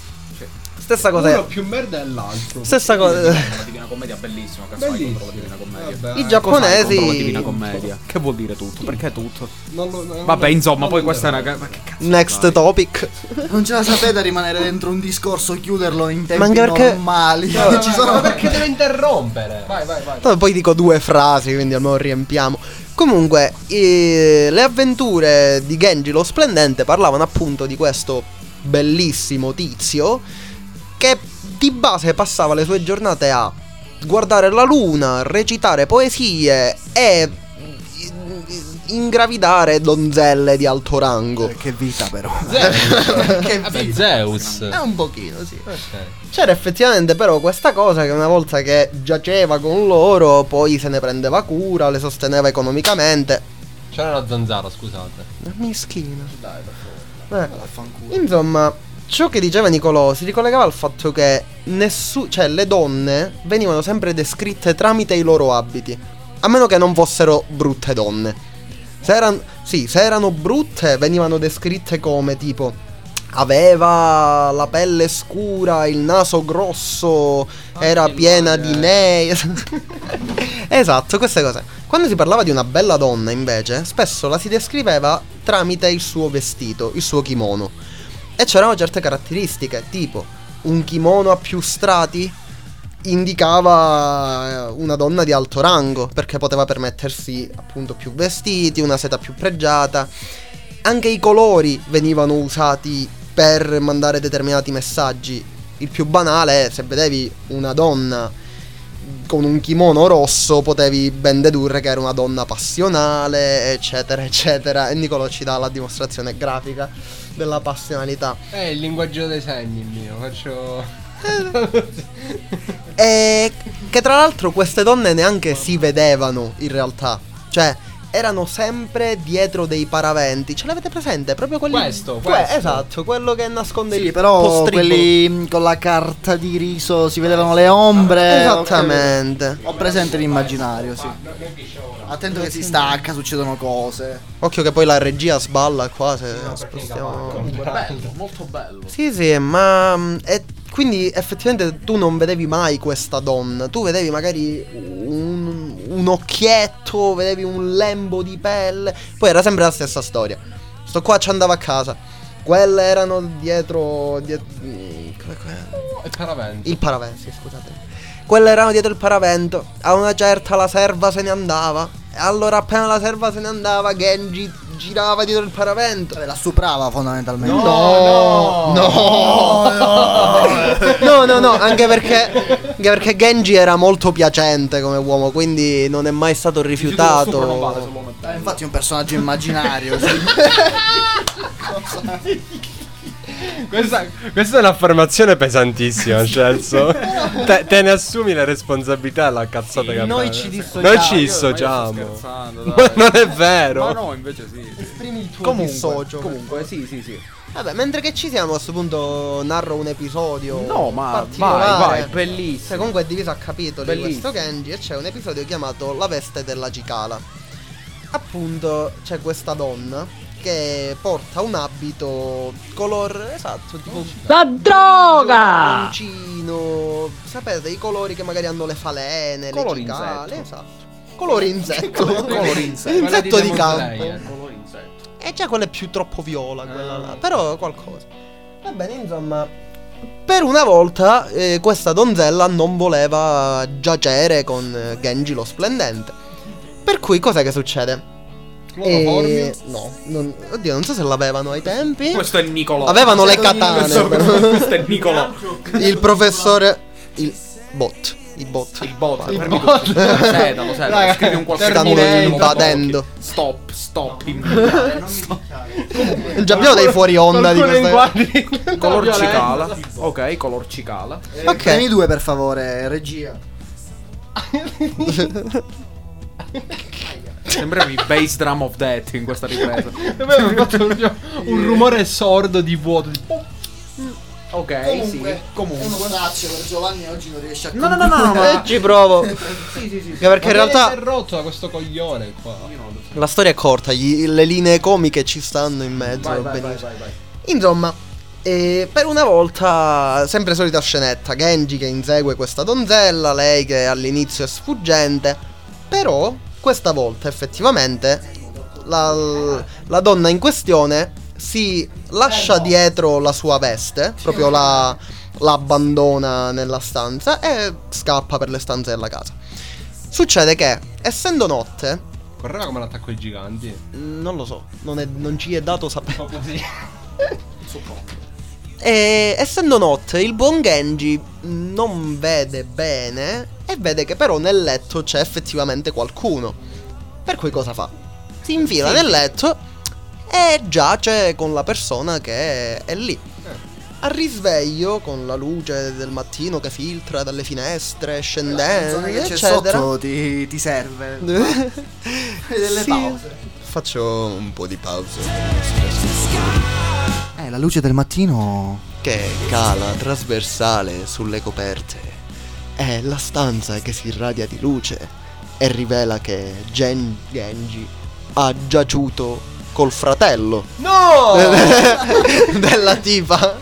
Stessa cosa Uno è... più merda dell'altro. Stessa cosa... La Divina Commedia bellissima, contro la Divina Commedia? Vabbè. I giapponesi... contro la Divina Commedia? Che vuol dire tutto? Perché tutto? Non lo- non Vabbè, insomma, non poi questa è una ma che cazzo Next fai? topic. Non ce la sapete a rimanere dentro un discorso, chiuderlo in tempi Ma anche perché- normali. No, Ci ma- sono ma perché deve interrompere? Vai, vai, vai. Tanto poi dico due frasi, quindi almeno riempiamo. Comunque, eh, le avventure di Genji lo Splendente parlavano appunto di questo bellissimo tizio che di base passava le sue giornate a guardare la luna, recitare poesie e ingravidare donzelle di alto rango. Che vita però. che Vabbè, Zeus. È un pochino, sì. Ok. C'era effettivamente però questa cosa che una volta che giaceva con loro, poi se ne prendeva cura, le sosteneva economicamente. C'era la zanzara, scusate. Mischina. Eh, Insomma, ciò che diceva Nicolò si ricollegava al fatto che nessu- cioè, le donne venivano sempre descritte tramite i loro abiti. A meno che non fossero brutte donne. Se erano, sì, se erano brutte venivano descritte come tipo aveva la pelle scura, il naso grosso, era piena di neve. esatto, queste cose. Quando si parlava di una bella donna, invece, spesso la si descriveva tramite il suo vestito, il suo kimono. E c'erano certe caratteristiche, tipo un kimono a più strati indicava eh, una donna di alto rango, perché poteva permettersi appunto più vestiti, una seta più pregiata. Anche i colori venivano usati per mandare determinati messaggi. Il più banale è se vedevi una donna con un kimono rosso potevi ben dedurre che era una donna passionale, eccetera, eccetera. E Nicolo ci dà la dimostrazione grafica della passionalità. È il linguaggio dei segni il mio, faccio... E che tra l'altro queste donne neanche si vedevano in realtà. Cioè, erano sempre dietro dei paraventi. Ce l'avete presente? Proprio quelli. Questo, Que- questo. esatto, quello che nasconde Sì, il però quelli mm, con la carta di riso si vedevano le ombre. Esattamente. Ho presente l'immaginario, sì. Attento che si stacca, succedono cose. Occhio che poi la regia sballa qua se spostiamo. Comunque bello, molto bello. Sì, sì, ma mm, e quindi effettivamente tu non vedevi mai questa donna. Tu vedevi magari un, un occhietto, vedevi un lembo di pelle. Poi era sempre la stessa storia. Sto qua ci andava a casa. Quelle erano dietro. dietro mm, È paravento. il paravento, sì, scusate. Quelle erano dietro il paravento. A una certa la serva se ne andava. E allora appena la serva se ne andava, Genji girava dietro il paravento. La stuprava fondamentalmente. No, no, no, no, no, anche perché, anche perché Genji era molto piacente come uomo, quindi non è mai stato rifiutato. Infatti è un personaggio immaginario. sì. Questa, questa è un'affermazione pesantissima, Celso. te, te ne assumi le responsabilità della cazzata che Noi ci dissociamo. Noi ci dissociamo. ma non è vero. Ma no, invece sì. sì. Esprimi il tuo Comunque, dissocio. comunque, sì, sì, sì. Vabbè, mentre che ci siamo a questo punto narro un episodio. No, ma vai, vai, bellissimo. Cioè, comunque è diviso a capitoli Bellissimo. questo Genji e c'è un episodio chiamato La veste della cicala. Appunto, c'è questa donna che porta un abito color esatto, tipo La droga! arancino. Sapete, i colori che magari hanno le falene, Color le cicale, insetto. esatto. Colori insetto. Colori insetto. Insetto Quella di campo. Slayer. Colori insetto. E già quella è più troppo viola, quella Ah. là. Però qualcosa. Va bene, insomma. Per una volta eh, questa donzella non voleva giacere con eh, Genji lo splendente. Per cui cos'è che succede? Cloroformio? no, non- oddio, non so se l'avevano ai tempi. Questo è Nicolò. Avevano le katane. Questo, questo è Nicolò. Il professore. Il bot. I bot. Il bot. Il bot. bot. Lo sedano, lo sedano. Scrivi un qualcosa Stanno invadendo. Stop, stop. Già abbiamo dei fuori onda di queste. Color cicala. Ok, color cicala. Ok. Premi due per favore, regia. Sembrano i bass drum of death in questa ripresa. Proprio un rumore sordo di vuoto. di. Ok, sì. Comunque. Uno per Giovanni oggi non riesce a No, no, no, no, no, ma ci provo. Sì, sì, sì. perché in realtà è rotto da questo coglione qua. la storia è corta, gli- le linee comiche ci stanno in mezzo. Vai, vai, vai, vai, vai. Insomma, eh, per una volta, sempre solita scenetta, Genji che insegue questa donzella, lei che all'inizio è sfuggente, però questa volta effettivamente la, la donna in questione si lascia dietro la sua veste, proprio la, la abbandona nella stanza e scappa per le stanze della casa. Succede che, essendo notte, Correva come l'attacco ai giganti. Non lo so, non, è- non ci è dato sapere. Proprio sì. E essendo notte, il buon Genji non vede bene e vede che però nel letto c'è effettivamente qualcuno. Per cui cosa fa? Si infila nel letto e giace con la persona che è lì. Al risveglio, con la luce del mattino che filtra dalle finestre, La scendendo, canzone che eccetera. sotto ti, ti serve. delle Sì. pause. Faccio un po' di pausa. La luce del mattino. che cala trasversale sulle coperte. È la stanza che si irradia di luce e rivela che Gen Genji ha giaciuto col fratello No! della tipa.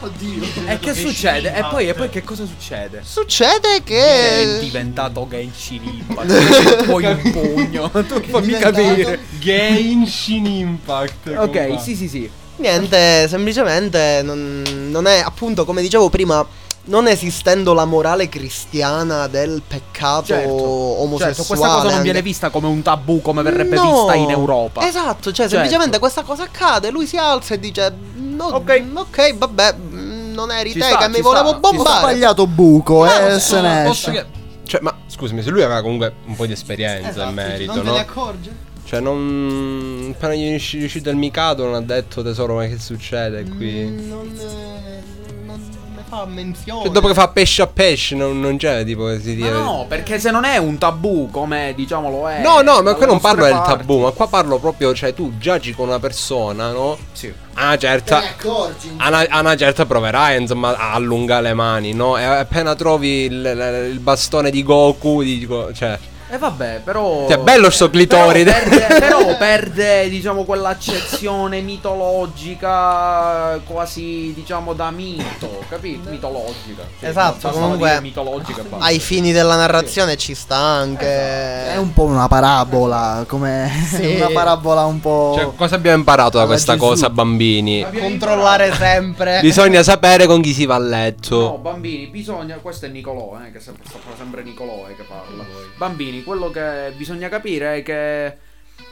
E che succede? E poi, e poi che cosa succede? Succede È che diventato Genshin Impact. Poi in pugno. Tu fammi capire. Genshin Impact. Ok, sì, sì, sì. Niente, semplicemente non, non è appunto come dicevo prima. Non esistendo la morale cristiana del peccato Certo, omosessuale. certo, questa cosa non anche- viene vista come un tabù come verrebbe No, vista in Europa. Esatto, cioè Certo. semplicemente questa cosa accade, lui si alza e dice no, Ok. ok, vabbè, mm, non eri Ci te sta, che mi volevo sta, sta. Ho bombare. sbagliato buco Ah, e sì, se ne esce. Cioè, ma scusami, se lui aveva comunque un po' di esperienza Esatto, in merito, non te no? ne accorgi? Cioè, non. Appena gli è usci- uscito il Mikado, non ha detto tesoro, ma che succede qui? Mm, Non, eh, non ne fa menzione. Cioè, dopo che fa pesce a pesce, non, non c'è tipo che si dire. no, perché se non è un tabù come diciamo lo è. No, no, ma qua non parlo nostre del parti. tabù, ma qua parlo proprio, cioè tu giaci con una persona, no? Sì. A una certa. accorgi? A una, a una certa proverai, insomma, a allungare le mani, no? E appena trovi il, il- il bastone di Goku, dico, cioè. E vabbè, però. Cioè, bello sto clitoride. Però perde, però perde, diciamo, quell'accezione mitologica, quasi, diciamo, da mito, capito? Mitologica. Sì, Esatto, comunque, mitologica. Ai fini della narrazione ci sta anche. È un po' una parabola, come Sì. una parabola un po'... Cioè, cosa abbiamo imparato da questa Gesù. cosa, bambini? Controllare sempre. Bisogna sapere con chi si va a letto. No, bambini, bisogna. Questo è Nicolò, eh, che sta sempre Nicolò eh, che parla. Bambini, quello che bisogna capire è che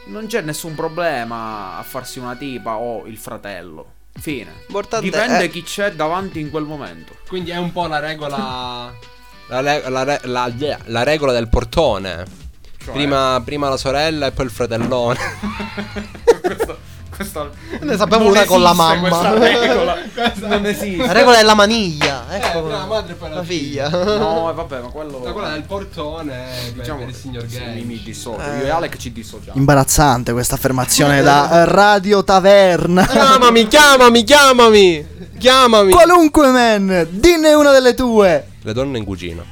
non c'è nessun problema a farsi una tipa o il fratello. Fine. Importante Dipende è- chi c'è davanti in quel momento. Quindi è un po' la regola. La, re- la re- la- la regola del portone. Cioè? Prima, prima la sorella e poi il fratellone. Questa, Ne sapevo una con la mamma. Questa regola non esiste. La regola è la maniglia. Ecco. prima la madre e poi la figlia. No, e vabbè, ma quello. La quella del portone diciamo per il signor Gay. mi, dissocio. Eh. Io e Alec ci dissociamo. Imbarazzante questa affermazione da eh, Radio Taverna. Chiamami, chiamami, chiamami! Chiamami! Qualunque man, dinne una delle tue. Le donne in cucina.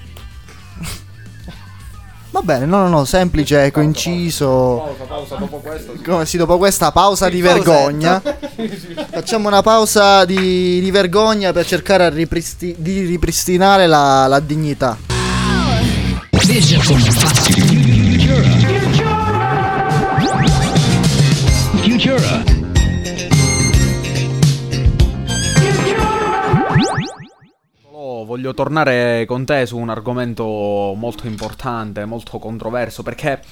Va bene, no, no, no, semplice, coinciso. Pausa, pausa, dopo questo. sì. Come sì, dopo questa pausa di vergogna, facciamo una pausa di, di vergogna per cercare a ripristi- di ripristinare la, la dignità. Vision voglio tornare con te su un argomento molto importante, molto controverso, perché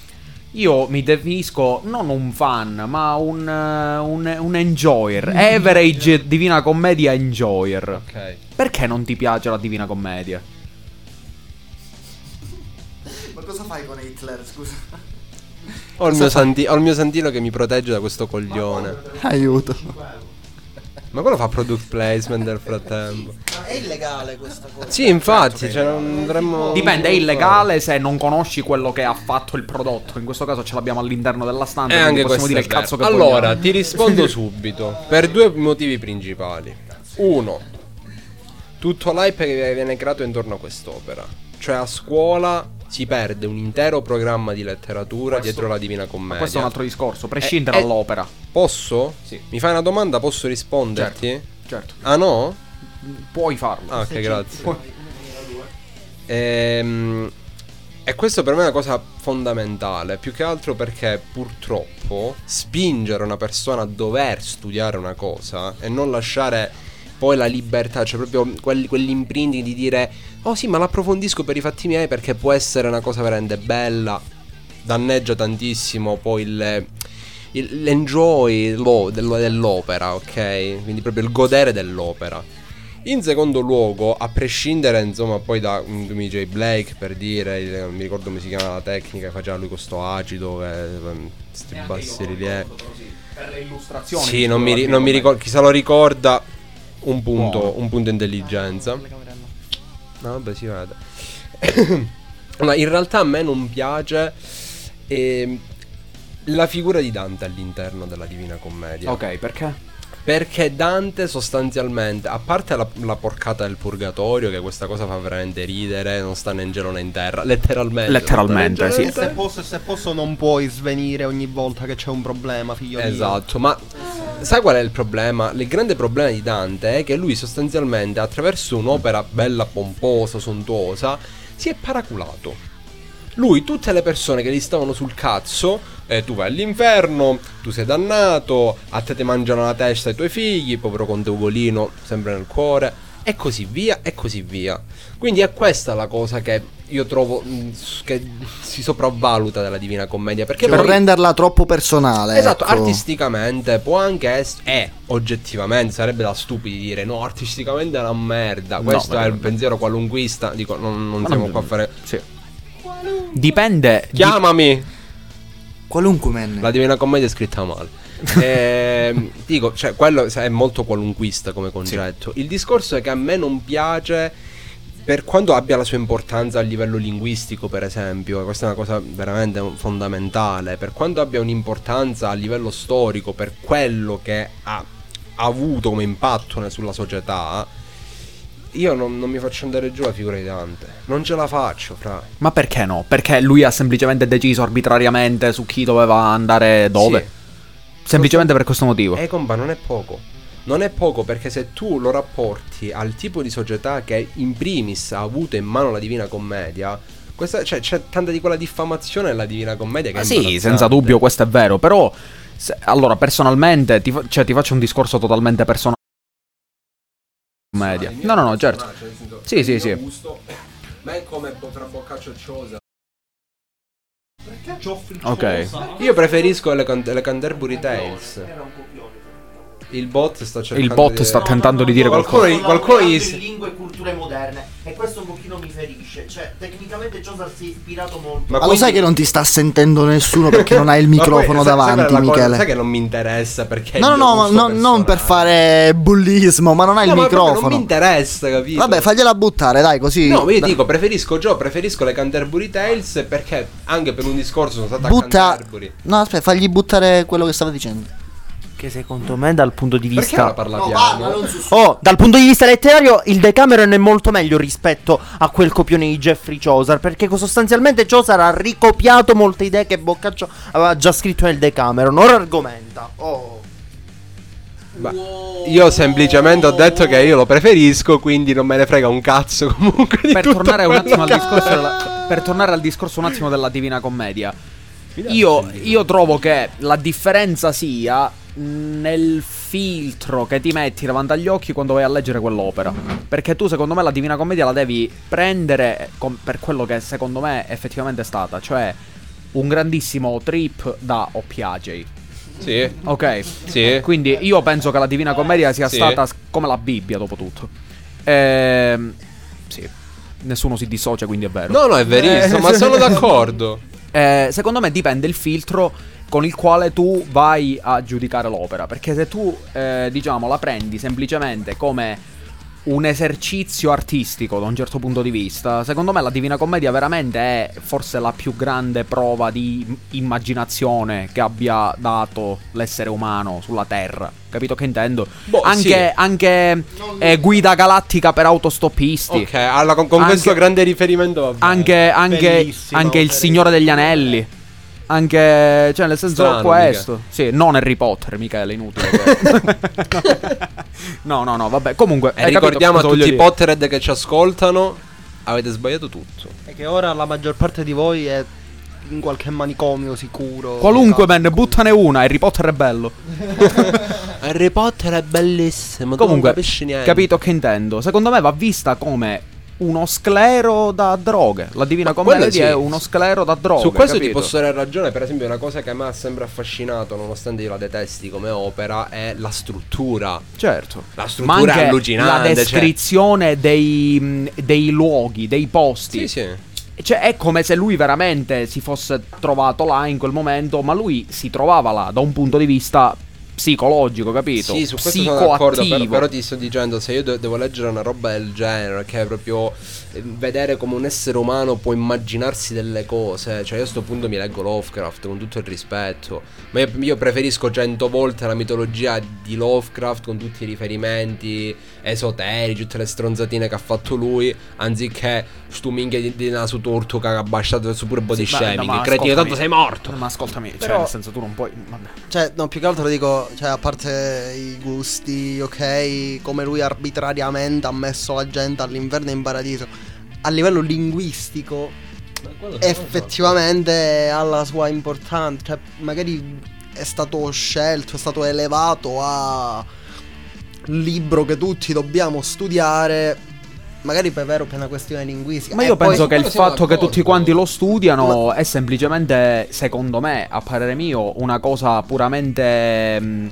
io mi definisco non un fan, ma un, eh, un, un enjoyer. Average Divina Commedia enjoyer. Ok. Perché non ti piace la Divina Commedia? Ma cosa fai con Hitler, scusa? Ho il, mio santi- ho il mio santino che mi protegge da questo coglione. Aiuto. Ma quello fa product placement nel frattempo. È illegale questa cosa. Sì, infatti, cioè non dovremmo. Dipende, è illegale se non conosci quello che ha fatto il prodotto. In questo caso ce l'abbiamo all'interno della stanza. E quindi anche possiamo questo dire il cazzo che. Allora, vogliamo. ti rispondo subito. Per due motivi principali. Uno, tutto l'hype che viene creato intorno a quest'opera. Cioè, a scuola si perde un intero programma di letteratura dietro la Divina Commedia. Questo è un altro discorso, prescindere Eh, eh, dall'opera. Posso? Sì. Mi fai una domanda? Posso risponderti? Certo, Ah no? puoi farlo. Ah, ok, grazie. Puoi- Ehm, e questo per me è una cosa fondamentale, più che altro perché purtroppo spingere una persona a dover studiare una cosa e non lasciare poi la libertà, cioè proprio quelli, quell'imprinting di dire oh sì ma l'approfondisco per i fatti miei perché può essere una cosa veramente bella, danneggia tantissimo poi il... il- L'enjoy lo- dello- dell'opera, ok? Quindi proprio il godere dell'opera. In secondo luogo, a prescindere insomma poi da un DJ Blake per dire, il- non mi ricordo come si chiama la tecnica che faceva lui con sto acido, che, ehm, sti bassi rilievi. Per le illustrazioni. Sì, non mi, non mi ricordo, chi se lo ricorda, un punto, un punto intelligenza. No, vabbè, si vede. Ma in realtà a me non piace ehm, la figura di Dante all'interno della Divina Commedia. Ok, perché? Perché Dante sostanzialmente, a parte la, la porcata del purgatorio, che questa cosa fa veramente ridere, non sta né in cielo né in terra, letteralmente. Letteralmente, sì. Se posso, se posso non puoi svenire ogni volta che c'è un problema, figlio mio. Esatto, ma sai qual è il problema? Il grande problema di Dante è che lui sostanzialmente attraverso un'opera bella, pomposa, sontuosa, si è paraculato. Lui, tutte le persone che gli stavano sul cazzo, eh, tu vai all'inferno, tu sei dannato, a te ti mangiano la testa i tuoi figli, povero Conte Ugolino, sempre nel cuore, e così via, e così via. Quindi è questa la cosa che io trovo mh, che si sopravvaluta della Divina Commedia. Perché per poi- renderla troppo personale. Esatto, ecco. artisticamente può anche essere. E oggettivamente sarebbe da stupidi dire no, artisticamente è una merda. Questo ma- è il pensiero qualunquista. Dico, non, non siamo non- qua a fare. Sì. Dipende. di- Chiamami! Qualunque man. La Divina Commedia è scritta male. Ehm, dico, cioè, quello è molto qualunquista come concetto. Il discorso è che a me non piace. Per quanto abbia la sua importanza a livello linguistico, per esempio, e questa è una cosa veramente fondamentale, per quanto abbia un'importanza a livello storico, per quello che ha, ha avuto come impatto ne- sulla società, io non, non mi faccio andare giù la figura di Dante. Non ce la faccio, fra. Ma perché no? Perché lui ha semplicemente deciso arbitrariamente su chi doveva andare dove? Sì. Semplicemente per questo motivo. Eh, compa, non è poco. Non è poco perché se tu lo rapporti al tipo di società che in primis ha avuto in mano la Divina Commedia, questa, cioè, c'è tanta di quella diffamazione nella Divina Commedia che Ah, è sì, senza dubbio, questo è vero. Però, se- allora, personalmente, ti, fa- cioè, ti faccio un discorso totalmente personale. Media. No, no, no, certo. Sì, sì, sì. Ma è come tra boccaccio e ciosa. Ok. Io preferisco le, Can- le Canterbury Tales. Il bot sta cercando Il bot di- sta tentando di dire Qualcuno, qualcosa. gli- qualcuno gli- di lingue e culture moderne e questo un pochino mi ferisce cioè tecnicamente Josar si è ispirato molto Ma Ma lo sai che non ti sta sentendo nessuno perché non hai il Ma poi, microfono sai- davanti, la cosa? Michele? Sai che non mi interessa perché. No, no, no, no- non per fare bullismo, ma non hai No, il microfono. Non mi interessa, capito? Vabbè, fagliela buttare, dai, così. No, io dico, preferisco Joe, preferisco le Canterbury Tales perché anche per un discorso sono stato a Butta. Canterbury. No, aspetta, fagli buttare quello che stava dicendo. Che secondo me dal punto di Perché ora vista parla piano? Oh, dal punto di vista letterario il Decameron è molto meglio rispetto a quel copione di Jeffrey Chaucer perché sostanzialmente Chaucer ha ricopiato molte idee che Boccaccio aveva già scritto nel Decameron. Ora argomenta. Oh. Ma io semplicemente ho detto che io lo preferisco, quindi non me ne frega un cazzo comunque di per tutto tornare un attimo al discorso della- per tornare al discorso un attimo della Divina Commedia. Io, io trovo che la differenza sia nel filtro che ti metti davanti agli occhi quando vai a leggere quell'opera. Perché tu, secondo me, la Divina Commedia la devi prendere com- per quello che secondo me effettivamente è stata, cioè un grandissimo trip da OPAJ. Sì. Ok. Sì. Quindi io penso che la Divina Commedia sia Sì. stata come la Bibbia, dopo tutto. Ehm, sì. Nessuno si dissocia, quindi è vero. No, no, è verissimo, ma sono d'accordo. Eh, secondo me dipende il filtro con il quale tu vai a giudicare l'opera. Perché se tu, eh, diciamo, la prendi semplicemente come un esercizio artistico da un certo punto di vista, secondo me la Divina Commedia veramente è forse la più grande prova di immaginazione che abbia dato l'essere umano sulla Terra. Capito che intendo? Boh, anche sì. anche eh, guida galattica per autostoppisti. Ok, allora con, con Anche- questo grande riferimento va bene. Anche, anche, anche il. Signore degli Anelli. Anche, cioè, nel senso, Strano, questo. Sì, non Harry Potter, Michele, inutile. che- no, no, no, vabbè. Comunque, E capito ricordiamo a tutti i? Potterhead che ci ascoltano, avete sbagliato tutto. E che ora la maggior parte di voi è in qualche manicomio sicuro. Qualunque, man, buttane una. Harry Potter è bello. Harry Potter è bellissimo, Comunque, capisci niente. capito che intendo? Secondo me va vista come uno sclero da droghe. La Divina Commedia sì. è uno sclero da droghe. Su questo ti capito? posso dare ragione, per esempio una cosa che a me ha sempre affascinato, nonostante io la detesti come opera, è la struttura. Certo. La struttura è allucinante. la cioè- descrizione dei, mh, dei luoghi, dei posti. Sì, sì. Cioè, è come se lui veramente si fosse trovato là in quel momento, ma lui si trovava là da un punto di vista psicologico, capito? Sì, su questo sono d'accordo, però, però ti sto dicendo, se io de- devo leggere una roba del genere, che è proprio eh, vedere come un essere umano può immaginarsi delle cose, cioè io a sto punto mi leggo Lovecraft con tutto il rispetto, ma io, io preferisco cento volte la mitologia di Lovecraft con tutti i riferimenti esoterici, tutte le stronzatine che ha fatto lui, anziché stu minchia di, di naso turco che ha basciato su pure body Sì, no, shaming, ma cretino, tanto sei morto. Ma ascoltami, cioè, Però- nel senso, tu non puoi. Vabbè. Cioè, no, più che altro dico. cioè a parte i gusti, ok, come lui arbitrariamente ha messo la gente all'inferno e in paradiso, a livello linguistico effettivamente ha la sua importanza, cioè magari è stato scelto, è stato elevato a libro che tutti dobbiamo studiare, magari per vero per una questione linguistica. Ma E io poi- penso che il fatto che tutti quanti lo studiano è semplicemente, secondo me, a parere mio, una cosa puramente mh,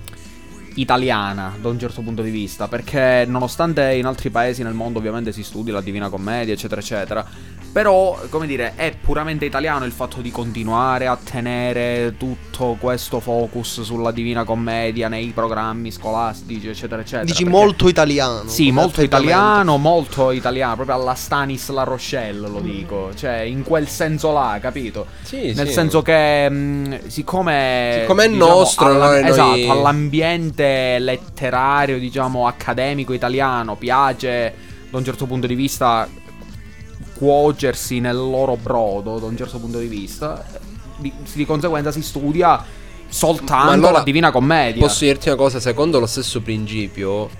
italiana da un certo punto di vista. Perché nonostante in altri paesi nel mondo ovviamente si studi la Divina Commedia, eccetera, eccetera. Però, come dire, è puramente italiano il fatto di continuare a tenere tutto questo focus sulla Divina Commedia nei programmi scolastici, eccetera, eccetera. Dici perché- molto italiano. sì, molto italiano, molto italiano, proprio alla Stanis La Rochelle lo dico, cioè in quel senso là, capito? Sì, Nel sì. senso che mh, siccome Siccome è diciamo, nostro, alla- noi- esatto, all'ambiente letterario, diciamo, accademico italiano piace da un certo punto di vista cuocersi nel loro brodo, da un certo punto di vista, di, di conseguenza si studia soltanto allora, la Divina Commedia. Posso dirti una cosa, secondo lo stesso principio,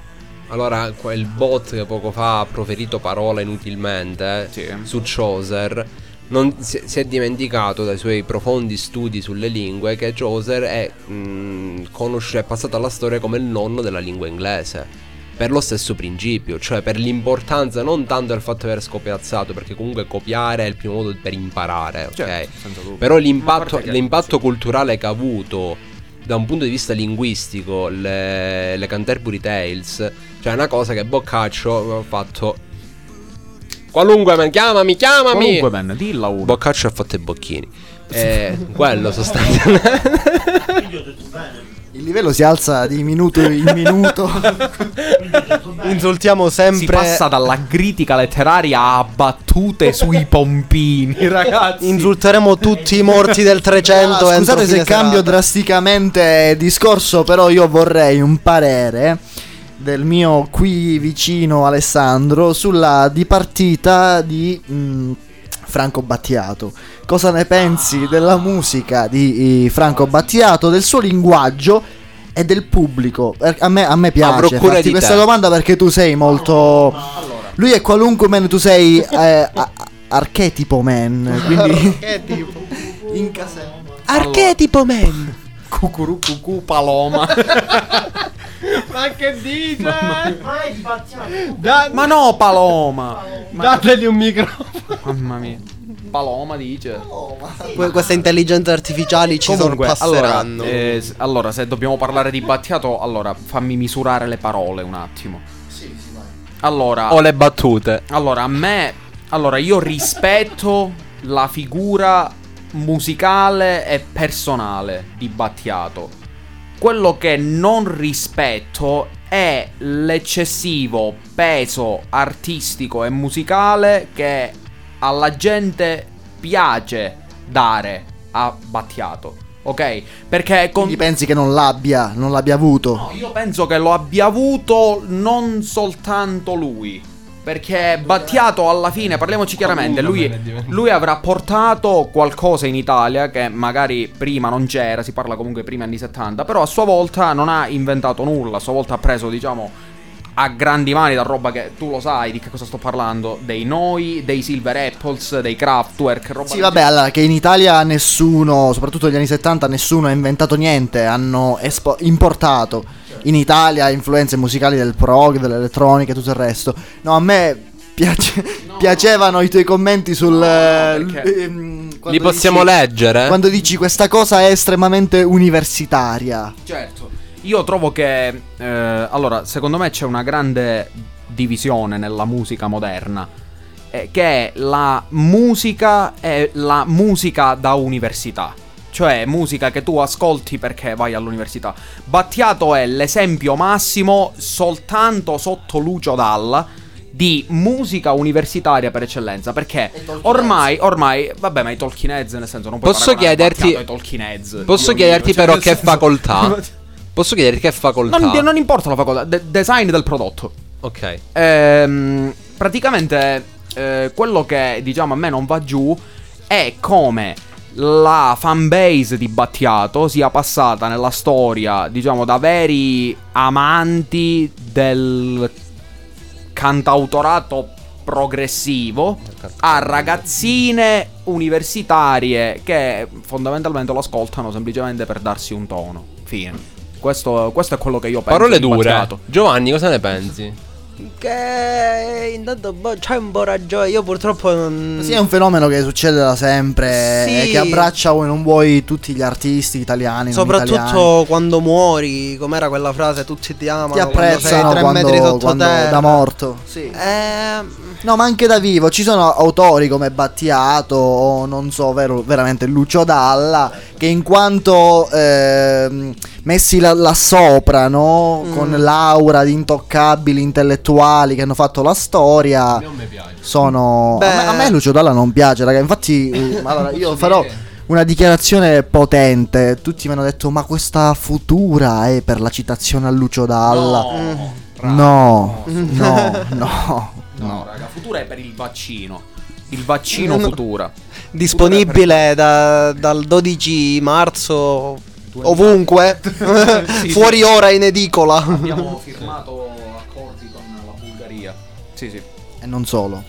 allora quel bot che poco fa ha proferito parola inutilmente Sì. su Chaucer, non, si, si è dimenticato dai suoi profondi studi sulle lingue che Chaucer è, mh, conosce- è passato alla storia come il nonno della lingua inglese. Per lo stesso principio, cioè per l'importanza non tanto del fatto di aver scopiazzato, perché comunque copiare è il primo modo per imparare, ok? Certo. Però l'impatto, che- l'impatto culturale che ha avuto da un punto di vista linguistico le, le Canterbury Tales, cioè è una cosa che Boccaccio ha fatto. Qualunque man, chiamami, chiamami! Comunque, Ben, dilla uno. Boccaccio ha fatto i bocchini. Eh, quello sostanzialmente. Il livello si alza di minuto in minuto. Insultiamo Si sempre. passa dalla critica letteraria a battute sui pompini, ragazzi. Insulteremo tutti i morti del 300. Ah, scusate se cambio serata. drasticamente discorso, però io vorrei un parere del mio qui vicino Alessandro sulla dipartita di mm, Franco Battiato. Cosa ne pensi della musica di eh, Franco Battiato, del suo linguaggio e del pubblico? Eh, A me, a me piace farti di questa domanda perché tu sei molto... Lui è qualunque man, tu sei eh, a- archetipo man, quindi... Che tipo? in casa... Archetipo man. Cucuru cucù paloma. Ma che dice? Ma no, paloma. Dategli un microfono. Mamma mia. Paloma dice. Que- queste intelligenze artificiali ci Comunque, allora, sorpasseranno. eh, s- allora, se dobbiamo parlare di Battiato, allora fammi misurare le parole un attimo. Allora, Ho le battute. allora a me, allora io rispetto la figura musicale e personale di Battiato. Quello che non rispetto è l'eccessivo peso artistico e musicale che alla gente piace dare a Battiato. Ok? Perché con Quindi pensi che non l'abbia, non l'abbia avuto? No, io penso che lo abbia avuto non soltanto lui. Perché Battiato alla fine, parliamoci chiaramente, lui, lui avrà portato qualcosa in Italia che magari prima non c'era, si parla comunque prima anni 70, però a sua volta non ha inventato nulla, a sua volta ha preso, diciamo, a grandi mani da roba che tu lo sai di che cosa sto parlando, dei Noi, dei Silver Apples, dei Kraftwerk, roba Sì, vabbè, allora che in Italia nessuno, soprattutto negli anni 70, nessuno ha inventato niente, hanno espo- importato in Italia influenze musicali del prog, dell'elettronica e tutto il resto. No, a me piace- piacevano i tuoi commenti sul... eh, perché? ehm, Li possiamo dici- leggere? Quando dici questa cosa è estremamente universitaria. Certo. Io trovo che. eh, allora, secondo me c'è una grande divisione nella musica moderna. eh, che è la musica e la musica da università. Cioè, musica che tu ascolti perché vai all'università. Battiato è l'esempio massimo soltanto sotto Lucio Dalla di musica universitaria per eccellenza. Perché ormai, ormai, vabbè, ma i Tolkien Heads, nel senso, non puoi Posso chiederti- Heads. Posso Dio chiederti mio, cioè, però che senso- facoltà? Posso chiederti che facoltà? non, non importa la facoltà, de- design del prodotto. Ok. Ehm, praticamente eh, quello che diciamo a me non va giù è come la fanbase di Battiato sia passata nella storia, diciamo, da veri amanti del cantautorato progressivo a ragazzine universitarie che fondamentalmente lo ascoltano semplicemente per darsi un tono. Fine. Questo, questo è quello che io penso. Parole dure. Giovanni, cosa ne pensi? Che intanto boh, c'hai un po' ragione. Io purtroppo non. Sì, è un fenomeno che succede da sempre Sì. che abbraccia vuoi non vuoi tutti gli artisti italiani, Soprattutto italiani. quando muori, com'era quella frase? Tutti ti amano. ti quando apprezzano tre quando, metri sotto quando terra. da morto. Sì. Eh, No, ma anche da vivo ci sono autori come Battiato o non so, vero, veramente Lucio Dalla che in quanto ehm, messi là, là sopra, no? Mm. con l'aura di intoccabili intellettuali che hanno fatto la storia, sono... A me, a me Lucio Dalla non piace, raga. Infatti, eh, allora, io farò una dichiarazione potente. Tutti mi hanno detto, ma questa futura è per la citazione a Lucio Dalla. No, no, no, No, raga, Futura è per il vaccino. Il vaccino No. Futura. Disponibile da- dal 12 marzo ovunque. Sì, Fuori sì. ora in edicola. Abbiamo firmato accordi con la Bulgaria. Sì, sì. E non solo.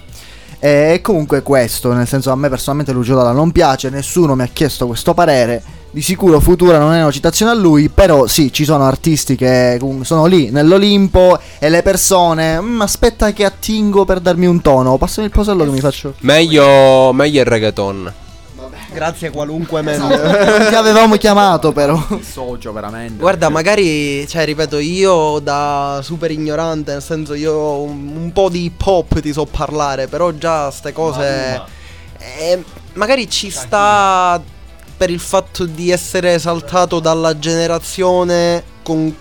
E comunque questo, nel senso a me personalmente Lucio Dalla non piace, nessuno mi ha chiesto questo parere. Di sicuro Futura non è una citazione a lui, però sì, ci sono artisti che comunque sono lì nell'Olimpo e le persone, "Mm, aspetta che attingo per darmi un tono, passami il posello che mi faccio... Meglio, meglio il reggaeton. Grazie qualunque meno. Non ti avevamo chiamato però. Socio veramente. Guarda, magari, cioè, ripeto, io da super ignorante, nel senso io un, un po' di hip hop ti so parlare, però già ste cose... eh, magari ci sta per il fatto di essere esaltato dalla generazione con...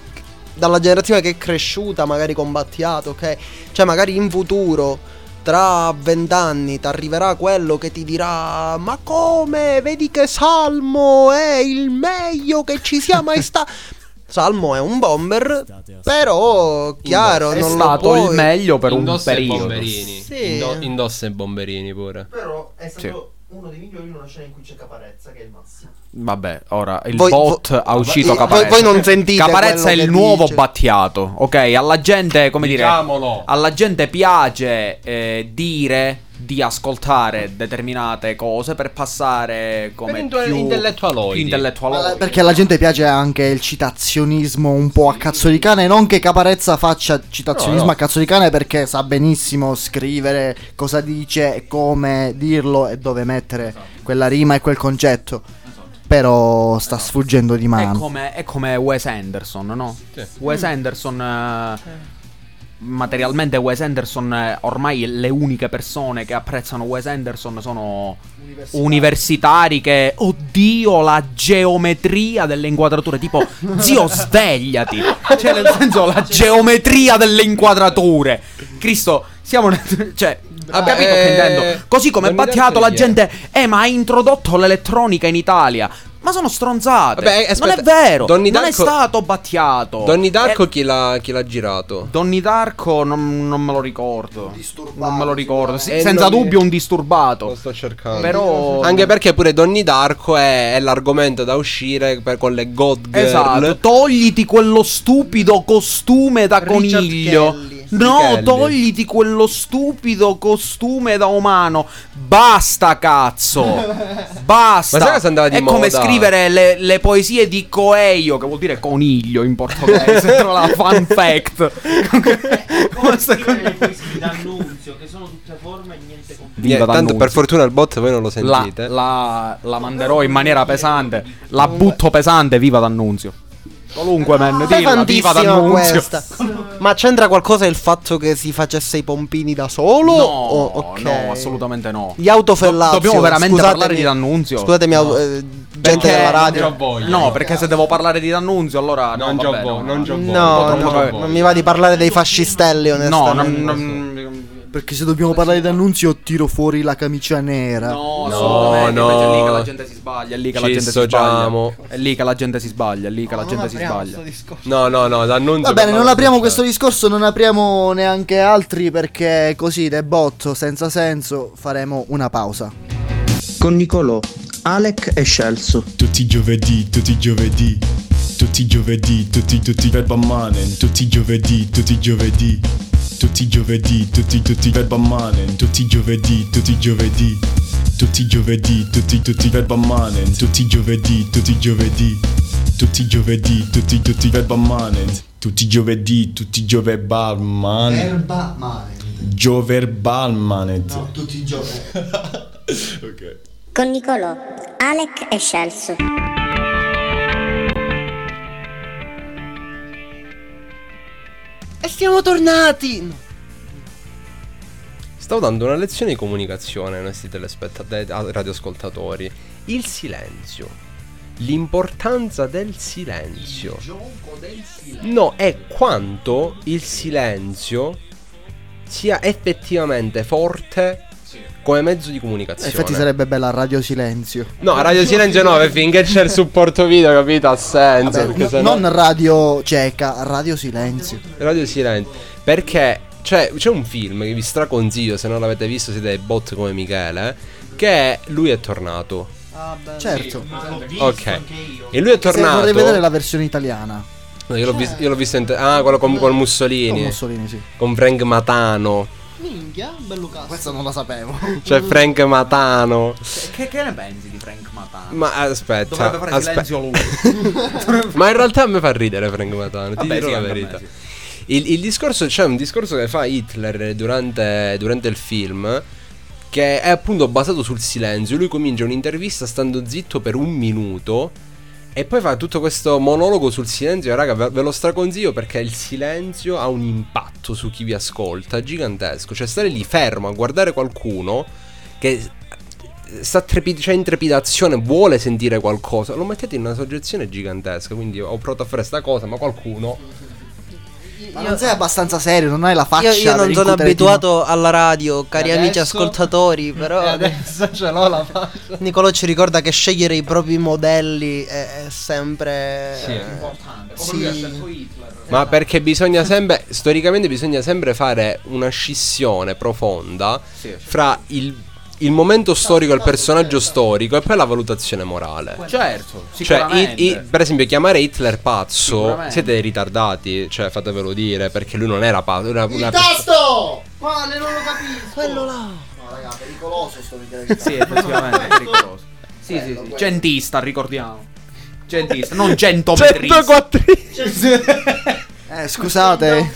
Dalla generazione che è cresciuta magari con Battiato, ok? Cioè magari in futuro tra vent'anni ti arriverà quello che ti dirà Ma come? Vedi che Salmo è il meglio che ci sia mai stato Salmo è un bomber Però chiaro è non stato lo puoi il meglio per Indossa un i periodo. bomberini. Sì. Indo- indossa i bomberini pure. Però è stato uno dei migliori in una scena in cui c'è Caparezza, che è il massimo. Vabbè, ora il Voi- bot vo- ha uscito voi- Caparezza. voi non sentite Caparezza è il nuovo dice. Battiato. Ok, alla gente, come Diciamolo. dire, alla gente piace eh, dire di ascoltare determinate cose per passare come Per intu- più intellettualoidi. più intellettualoidi. Ma- Perché alla gente piace anche il citazionismo un po' a cazzo di cane. Non che Caparezza faccia citazionismo No, no. a cazzo di cane perché sa benissimo scrivere cosa dice, e come dirlo e dove mettere quella rima e quel concetto. Però sta sfuggendo di È mano. come, è come Wes Anderson, no? Sì. Wes Anderson. eh, Materialmente Wes Anderson, eh, ormai le uniche persone che apprezzano Wes Anderson sono universitari che, oddio, la geometria delle inquadrature, tipo, zio svegliati, cioè nel senso la geometria delle inquadrature. Cristo, siamo, nel- cioè, Vabbè, capito che eh, intendo? Così come Donny Battiato la è? gente, eh, ma ha introdotto l'elettronica in Italia. Ma sono stronzate. Vabbè, non aspetta, è vero. Donny non è stato Battiato. Donny Darko Eh, chi, l'ha, chi l'ha girato? Donny Darko non, non me lo ricordo. Non me lo ricordo. Sì, Eh, senza non dubbio un disturbato. Lo sto cercando. Però Anche perché pure Donny Darko è, è l'argomento da uscire per- con le God Girl. Esatto, togliti quello stupido costume da Richard coniglio. Kelly. No, togliti quello stupido costume da umano. Basta, cazzo. Basta. Ma sai cosa andava di È come moda? scrivere le, le poesie di Coelho, che vuol dire coniglio in portoghese. Tra la fun fact. come sta le poesie d'annunzio, che sono tutte forme e niente completo. Tanto D'Annunzio. per fortuna il bot voi non lo La, sentite. la, la manderò in maniera pesante. La butto pesante, viva D'Annunzio. Qualunque man, dirla, viva D'Annunzio. questa. Ma c'entra qualcosa il fatto che si facesse i pompini da solo? No, O- ok. no, assolutamente no. Gli autofellazio. Dobbiamo veramente scusatemi- parlare di D'Annunzio? Scusatemi, au- eh, gente della radio. No, perché se devo parlare di D'Annunzio, allora. Non no, già vabbè, no, non già voi. No, troppo no, troppo- non mi va di parlare dei fascistelli, No, onestamente. non, non- Perché se dobbiamo parlare di annunzio tiro fuori la camicia nera. No, No, assolutamente, no. È lì che la gente si sbaglia. È lì che la Ci gente dissociamo. si sbaglia. È lì che la gente si sbaglia. È lì che la gente si sbaglia. No, no, no, d'annunzio. Va bene, non la- apriamo questo discorso, non apriamo neanche altri perché così, de botto, senza senso, faremo una pausa. Con Nicolò, Alec e Scelso. Tutti i giovedì, tutti i giovedì. Tutti i giovedì, tutti tutti Verba Manen. Tutti i giovedì, tutti i giovedì. Tutti i giovedì, tutti tutti Verba Manen. Tutti i giovedì, tutti i giovedì. Tutti i giovedì, tutti tutti Verba Manen. Tutti i giovedì, tutti i giovedì. Tutti i giovedì, tutti tutti Verba Manen. Tutti i giovedì, tutti i Gioverbal Manen. Erba male. Gioverbal Manet. tutti i giorni. Ok. Con Nicolò, Alec e Scelso. E siamo tornati! Stavo dando una lezione di comunicazione ai nostri telespettatori, radioascoltatori. Il silenzio. L'importanza del silenzio. No, è quanto il silenzio sia effettivamente forte come mezzo di comunicazione. Infatti sarebbe bella Radio Silenzio. No, Radio Silenzio no, finché c'è il supporto video, capito? Ha senso. Vabbè, no- sennò- Non Radio Cieca, Radio Silenzio. Radio Silenzio. Perché cioè, c'è un film che vi straconsiglio se non l'avete visto, siete dei bot come Michele. Che è Lui è tornato. Certo. Ok. E lui è Se tornato. vorrei vedere la versione italiana. No, io l'ho, vis- io l'ho visto in. te- ah, quello con, con Mussolini. Con Mussolini, sì. Con Frank Matano. Minchia, bello cazzo. Questo non lo sapevo. C'è Frank Matano. Che, che ne pensi di Frank Matano? Ma aspetta. Dovrebbe fare aspe- silenzio lui. Ma in realtà a me fa ridere Frank Matano, ti Vabbè, dirò sì, la me, verità. sì. Il, il discorso, c'è un discorso che fa Hitler durante, durante il film che è appunto basato sul silenzio. Lui comincia un'intervista stando zitto per un minuto e poi fa tutto questo monologo sul silenzio. Raga, ve, lo straconsiglio perché il silenzio ha un impatto su chi vi ascolta gigantesco. Cioè stare lì fermo a guardare qualcuno che sta trepi- c'è in trepidazione, vuole sentire qualcosa, lo mettete in una soggezione gigantesca. Quindi ho provato a fare sta cosa, ma qualcuno Ma non sei abbastanza serio, non hai la faccia. Io, io non sono abituato alla radio, cari E amici adesso? ascoltatori, però adesso ce l'ho la faccia. Nicolò ci ricorda che scegliere i propri modelli è, è sempre Sì, è importante. Come sì. Ma perché bisogna sempre, storicamente bisogna sempre fare una scissione profonda Sì. fra il, il momento storico e il personaggio storico e poi la valutazione morale. Certo, Cioè, i- i- per esempio, chiamare Hitler pazzo, siete ritardati, cioè fatevelo dire, perché lui non era pazzo, era una tasto! Quale non lo capisco? quello là. No, raga, pericoloso sto Sì, effettivamente, è pericoloso. Sì, sì, sì. Gentista, ricordiamo. Gentista, non centometrista. Eh, scusate.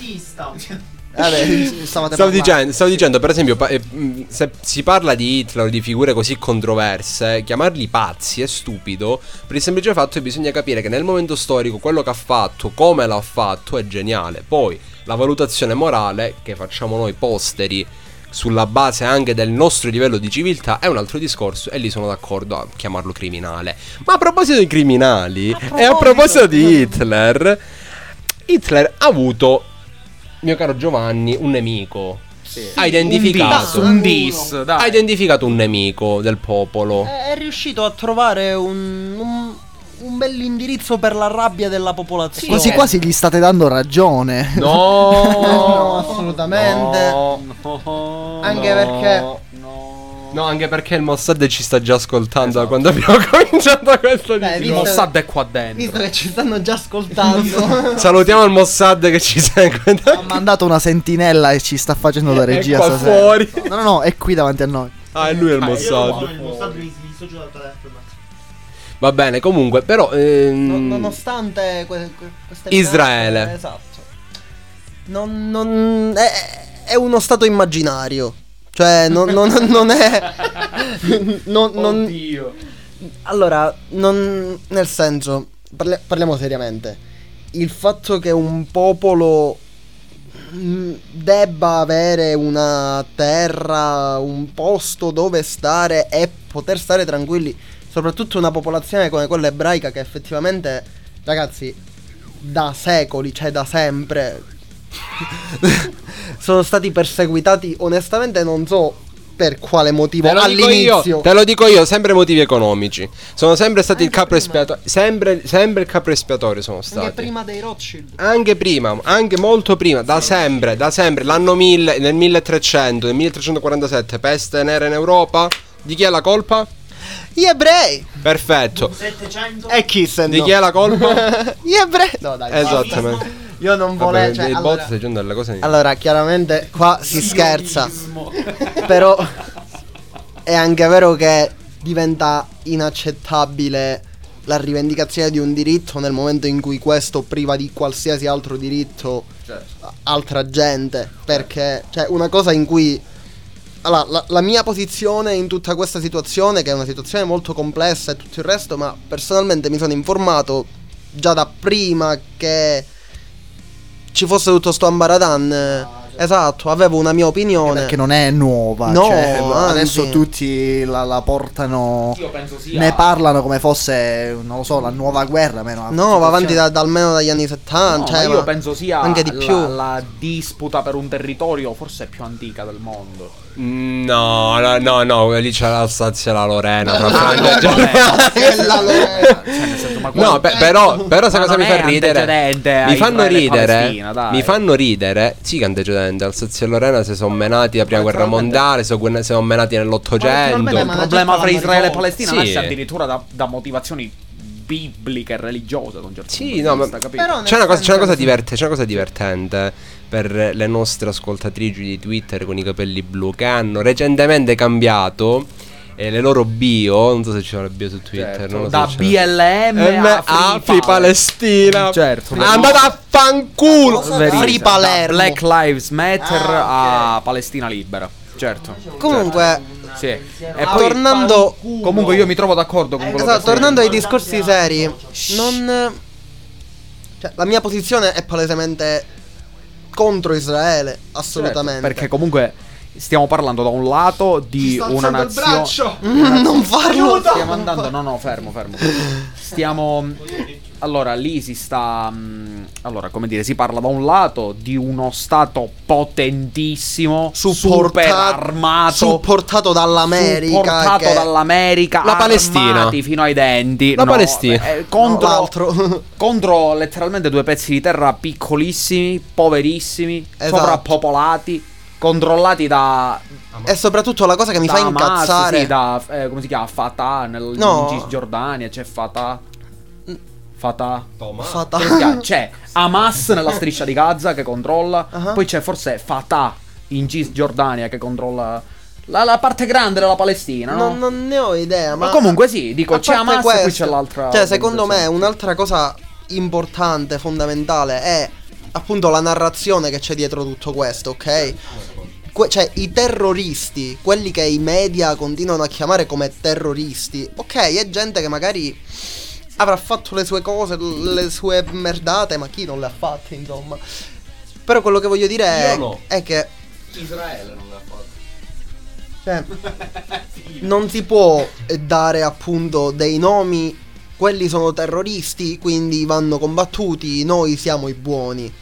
Vabbè, stavate Stavo dicendo, stavo dicendo, per esempio, eh, se si parla di Hitler o di figure così controverse, chiamarli pazzi è stupido per il semplice fatto che bisogna capire che nel momento storico quello che ha fatto, come l'ha fatto, è geniale. Poi la valutazione morale che facciamo noi posteri sulla base anche del nostro livello di civiltà è un altro discorso e lì sono d'accordo a chiamarlo criminale. Ma a proposito di criminali e a proposito di Hitler, Hitler ha avuto, mio caro Giovanni, un nemico. Ha identificato Un dis, ha identificato un nemico del popolo. È, è riuscito a trovare un, un, un bell'indirizzo per la rabbia della popolazione. Quasi quasi gli state dando ragione. No, assolutamente. No, Anche no, perché- No, anche perché il Mossad ci sta già ascoltando da quando abbiamo cominciato questo Beh, Il Mossad è qua dentro. Visto che ci stanno già ascoltando. Salutiamo il Mossad che ci segue. Ha mandato una sentinella e ci sta facendo da regia qua stasera. fuori. No, no, no, è qui davanti a noi. Ah, è lui è il Mossad. Va bene, comunque, però. ehm, No- nonostante que- que- queste Israele. minacce, esatto. Non, non- è, è uno stato immaginario. Cioè, non, non- non è. non- non- Oddio. allora, non, nel senso, parli- parliamo seriamente. Il fatto che un popolo mm, debba avere una terra, un posto dove stare e poter stare tranquilli, soprattutto una popolazione come quella ebraica che effettivamente, ragazzi, da secoli, cioè da sempre, sono stati perseguitati, onestamente non so per quale motivo Te all'inizio. io, te lo dico io, sempre motivi economici. Sono sempre stati il capro espiatorio. Sempre, sempre il capro espiatorio sono stati. Anche prima dei Rothschild. Anche prima, anche molto prima, da sempre, da sempre, l'anno 1000, nel 1300, nel 1347, peste nera in Europa, di chi è la colpa? Gli ebrei. Perfetto. E Kissen. Di chi è la colpa? Gli ebrei. No, dai. Esattamente. Io non volevo. Cioè, il allora, bot stai dicendo delle cose. allora, chiaramente qua si scherza. Però è anche vero che diventa inaccettabile la rivendicazione di un diritto nel momento in cui questo priva di qualsiasi altro diritto a- altra gente. Perché, cioè, una cosa in cui. Allora, la, la mia posizione in tutta questa situazione, che è una situazione molto complessa e tutto il resto, ma personalmente mi sono informato già da prima che ci fosse tutto sto ambaradan. Esatto, avevo una mia opinione. Perché non è nuova. No, cioè, adesso tutti la, la portano. Io penso sia. Ne parlano come fosse, non lo so, la nuova guerra. Meno No, va avanti da, da almeno dagli anni 70. No, cioè, ma io penso sia anche di la, più. la disputa per un territorio forse più antica del mondo. No, no, no, no, lì c'è l'Alsazia e la Lorena. Ah, Francia e no, Germania. La Lorena. Cioè, No, pe- però, però sai cosa mi fa ridere? Mi fanno e ridere. Mi fanno ridere. Sì, che antecedente. Alsazia e Lorena si sono menati la prima guerra mondiale. Si sono, menati nell'Ottocento. il ma problema certo fra Israele e. Palestina nasce addirittura da, da motivazioni bibliche e religiose. Da un certo Sì, no, ma- vista? Però C'è una, cosa, c'è, una cosa senso- diverte- c'è una cosa divertente per le nostre ascoltatrici di Twitter con i capelli blu che hanno recentemente cambiato eh, le loro bio. Non so se ci sono le bio su Twitter. Certo, non lo so da c'è. BLM M- a Free, a Free Pal- Palestina. Certo. Andate a fanculo. Free Da Palermo. Black Lives Matter Ah, a Palestina libera. Certo. Comunque, Sì. E poi tornando. comunque io mi trovo d'accordo con quello Esatto, che tornando ai discorsi seri, non. Cioè, la mia posizione è palesemente contro Israele, assolutamente. Certo, perché comunque stiamo parlando da un lato di una nazione non farlo. Stiamo andando, no, no, fermo, fermo. Stiamo. Allora, lì si sta. mh, Allora, come dire, si parla da un lato di uno stato potentissimo, super armato. supportato dall'America. supportato che- dall'America, La Palestina. fino ai denti. La no, Palestina. eh, contro, No, contro letteralmente due pezzi di terra piccolissimi, poverissimi, Esatto. sovrappopolati, controllati da E soprattutto la cosa che mi fa Hamas, incazzare. sì, da eh, come si chiama? Fatah nel No. in Cisgiordania, c'è Fatah. Fatah. Fata- Come si chiama? C'è Hamas nella striscia di Gaza che controlla, Ah. poi c'è forse Fatah in Cisgiordania che controlla la, la parte grande della Palestina, no? Non, non ne ho idea, ma, Ma comunque sì, dico, c'è Hamas e poi questo, c'è l'altra Cioè, secondo me, un'altra cosa importante, fondamentale, è appunto la narrazione che c'è dietro tutto questo, ok? Que- cioè, i terroristi, quelli che i media continuano a chiamare come terroristi, ok, è gente che magari avrà fatto le sue cose, le sue merdate, ma chi non le ha fatte, insomma. Però quello che voglio dire è, no. è che Israele non l'ha fatto. cioè, non si può dare appunto dei nomi. Quelli sono terroristi, quindi vanno combattuti. Noi siamo i buoni.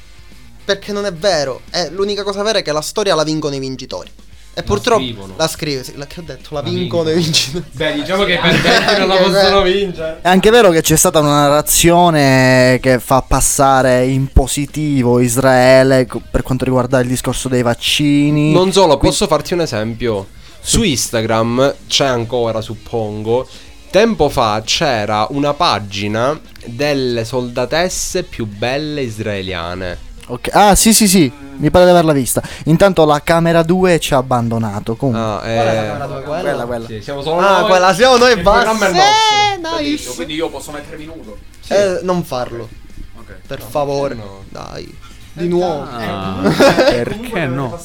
Perché non è vero. Eh, l'unica cosa vera è che la storia la vincono i vincitori. E purtroppo scrivono. la scrive, sì, la che ho detto, la, vincono i vincitori. Beh, diciamo che i perdenti non la possono vincere. È anche vero che c'è stata una narrazione che fa passare in positivo Israele per quanto riguarda il discorso dei vaccini. Non solo, posso farti un esempio. Su Instagram c'è ancora, suppongo. Tempo fa c'era una pagina delle soldatesse più belle israeliane. Ok, Ah, sì, sì, sì, mi pare di averla vista. Intanto la camera 2 ci ha abbandonato. Comunque. Ah, eh, quella, quella. sì, siamo solo Ah, noi. quella siamo noi e basta. Eh, nice. Quindi io posso mettermi nudo. Eh, non farlo. Ok. Per favore. no. Dai. Di nuovo. Ah, perché no?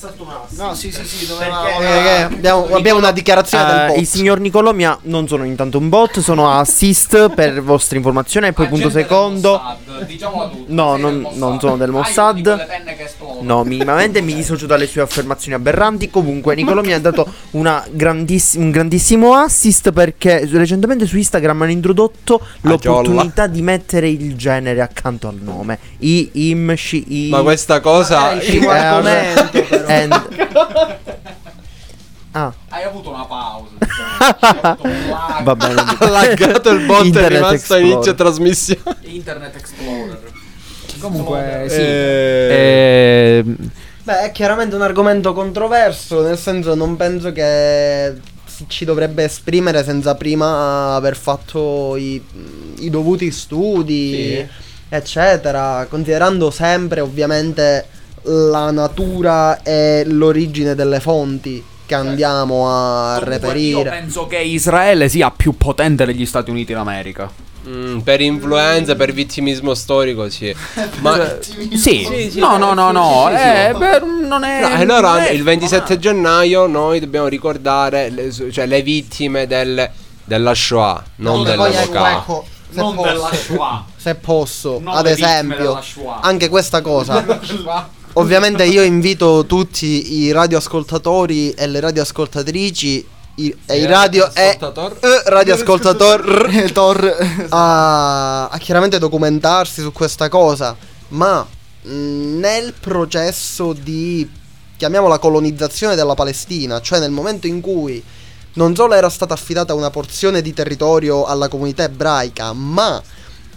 No, sì, sì, sì, Eh, che abbiamo, abbiamo una dichiarazione del Eh, bot. il signor Nicolò mi ha- non sono intanto un bot, sono assist per vostra informazione. E poi punto secondo. No, non, non sono del Mossad. No, minimamente mi dissocio dalle sue affermazioni aberranti. Comunque, Nicolò mi ha dato una grandiss- un grandissimo assist perché recentemente su Instagram hanno introdotto l'opportunità di mettere il genere accanto al nome. I, im, shi, i. Ma questa cosa. Eh, vuole Eh, argomento, però. and- Ah, Hai avuto una pausa. diciamo. va bene. Ha laggato il bot è rimasto Explorer. inizio trasmissione. Internet Explorer. Comunque, sì. Eh, Eh, Beh, è chiaramente un argomento controverso, nel senso non penso che si- ci dovrebbe esprimere senza prima aver fatto i, i dovuti studi, eccetera, considerando sempre ovviamente la natura e l'origine delle fonti che andiamo a Comunque, Io reperire. penso che Israele sia più potente degli Stati Uniti d'America. Mm, per influenza, per vittimismo storico, sì. Ma Sì, Sì, sì, no, no, no, sì, no. sì, sì, eh, sì. per- non è. No, e non allora è il 27 gennaio noi dobbiamo ricordare le, cioè, le vittime del- della Shoah, non Poi, dell'Holocaust. Se Non posso, della Shoah. se posso, Non ad esempio, anche questa cosa. Ovviamente io invito tutti i radioascoltatori e le radioascoltatrici i, e i radio e radioascoltator. eh, radioascoltator Tor. a, a chiaramente documentarsi su questa cosa, ma mh, nel processo di chiamiamola colonizzazione della Palestina, cioè nel momento in cui non solo era stata affidata una porzione di territorio alla comunità ebraica, ma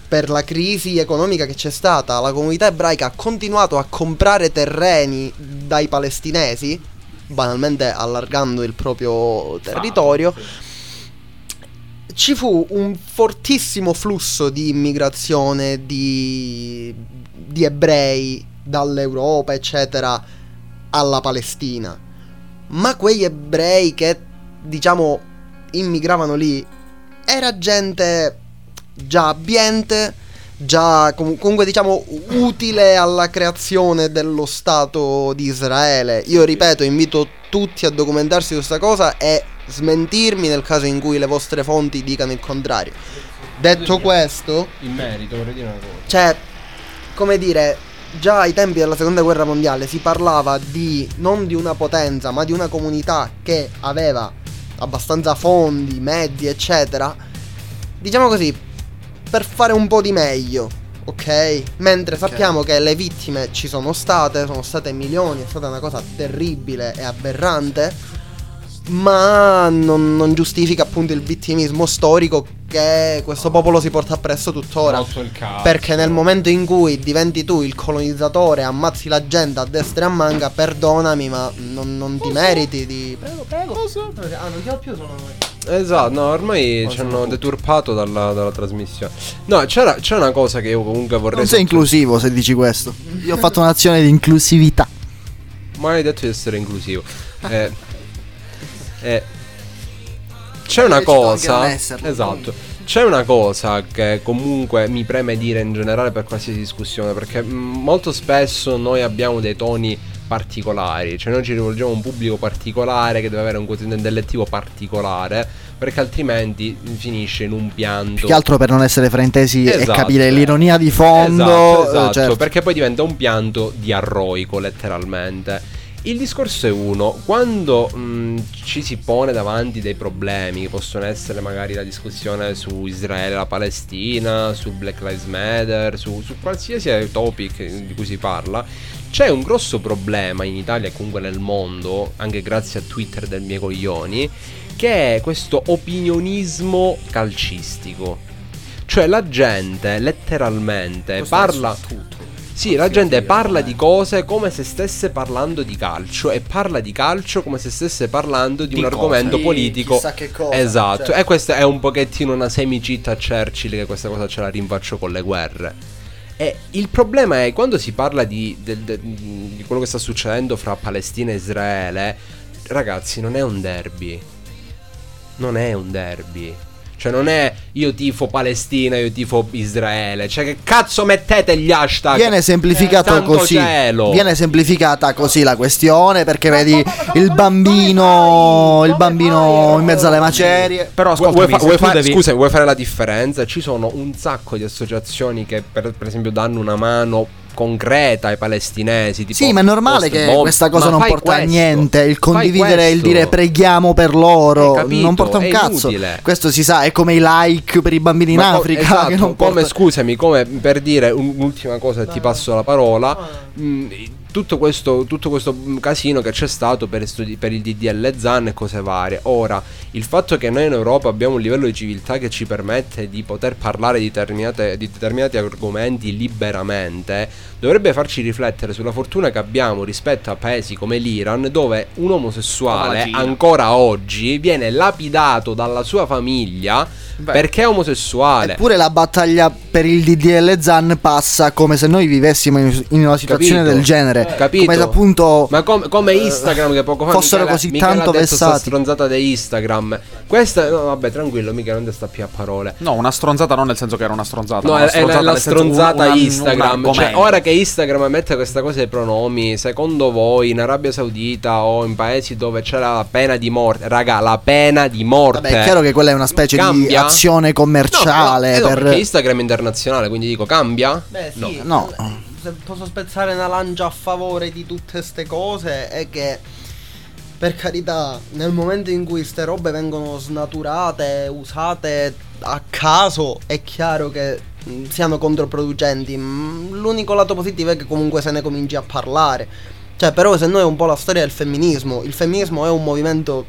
per la crisi economica che c'è stata, la comunità ebraica ha continuato a comprare terreni dai palestinesi, banalmente allargando il proprio territorio. Ci fu un fortissimo flusso di immigrazione di, di ebrei dall'Europa, eccetera, alla Palestina. Ma quegli ebrei che, diciamo, immigravano lì era gente già abbiente, già com- comunque diciamo utile alla creazione dello Stato di Israele. Io ripeto, invito tutti a documentarsi su questa cosa e smentirmi nel caso in cui le vostre fonti dicano il contrario. Detto questo, In merito, vorrei dire una cosa. cioè, come dire, già ai tempi della seconda guerra mondiale si parlava di non di una potenza, ma di una comunità che aveva abbastanza fondi, mezzi, eccetera. Diciamo così, per fare un po' di meglio, ok? Mentre sappiamo che le vittime ci sono state, sono state milioni, è stata una cosa terribile e aberrante. Ma non, non giustifica appunto il vittimismo storico che questo popolo si porta appresso tuttora. Rotto il cazzo. Perché nel momento in cui diventi tu il colonizzatore, ammazzi la gente a destra e a manca, perdonami, ma non, non ti meriti di. Prego, prego. Ah, non ti ho più, sono noi. Esatto, no, ormai ci hanno deturpato dalla, dalla trasmissione. No, c'era, c'è una cosa che io comunque vorrei. Non sei sotto- inclusivo se dici questo. Io ho fatto un'azione di inclusività. Mai detto di essere inclusivo. Eh, eh, c'è una cosa. Esatto. C'è una cosa che comunque mi preme dire in generale per qualsiasi discussione, perché mh, molto spesso noi abbiamo dei toni particolari, cioè noi ci rivolgiamo a un pubblico particolare che deve avere un quotidiano intellettivo particolare, perché altrimenti finisce in un pianto. Più che altro per non essere fraintesi e Esatto. capire l'ironia di fondo. Esatto, eh, esatto, certo. perché poi diventa un pianto diarroico letteralmente. Il discorso è uno, quando mh, ci si pone davanti dei problemi, che possono essere magari la discussione su Israele e la Palestina, su Black Lives Matter, su, su qualsiasi topic di cui si parla, c'è un grosso problema in Italia e comunque nel mondo, anche grazie a Twitter del miei coglioni, che è questo opinionismo calcistico. Cioè la gente letteralmente parla... Sì, la gente parla di cose come se stesse parlando di calcio e parla di calcio come se stesse parlando di, Di un cose. argomento politico. chissà che cosa, Esatto, certo. e questa è un pochettino una semicita a Churchill che questa cosa ce la rinfaccio con le guerre. E il problema è quando si parla di, del- del- di quello che sta succedendo fra Palestina e Israele, ragazzi, non è un derby. Non è un derby. Cioè, non è io tifo Palestina, io tifo Israele. Cioè, che cazzo mettete gli hashtag? Viene semplificato Santo così. cielo. Viene semplificata così la questione perché vedi il bambino, il bambino in mezzo alle macerie. Però Vuoi- fa- devi- Scusa, vuoi fare la differenza? Ci sono un sacco di associazioni che, per, per esempio, danno una mano concreta ai palestinesi. Tipo Sì, ma è normale che Post-bomb. questa cosa non porta a questo, niente. Il condividere, il dire preghiamo per loro, capito? non porta un cazzo. inutile. Questo si sa, è come i like per i bambini in Ma co- Africa. esatto, che non come porta- scusami, come per dire un'ultima cosa e ti passo la parola. mm, tutto questo, tutto questo mm, casino che c'è stato per, studi- per il DDL ZAN e cose varie. Ora, il fatto che noi in Europa abbiamo un livello di civiltà che ci permette di poter parlare di, determinate- di determinati argomenti liberamente, dovrebbe farci riflettere sulla fortuna che abbiamo rispetto a paesi come l'Iran, dove un omosessuale ancora oggi viene lapidato dalla sua famiglia perché è omosessuale. Eppure la battaglia per il DDL ZAN passa come se noi vivessimo in, in una situazione Capito? del genere. Capito? Come appunto Ma com- come Instagram che poco fa fossero Michele- così Michele tanto vessati. stronzata di Instagram. Questa no, vabbè, tranquillo, mica non ti sta più a parole. No, una stronzata non nel senso che era una stronzata. No, una è la, la un- stronzata una- un Instagram. Cioè, argomento. ora che Instagram mette questa cosa dei pronomi, secondo voi in Arabia Saudita o in paesi dove c'è la pena di morte, raga, la pena di morte. Vabbè, è chiaro che quella è una specie di Cambia? azione commerciale No, no, eh no, per- perché Instagram è internazionale, quindi dico cambia? Beh, No. sì, No. Se posso spezzare una lancia a favore di tutte queste cose è che per carità, nel momento in cui queste robe vengono snaturate, usate a caso, è chiaro che mh, siano controproducenti. Mm, L'unico lato positivo è che comunque se ne cominci a parlare. Cioè, però se no è un po' la storia del femminismo. Il femminismo è un movimento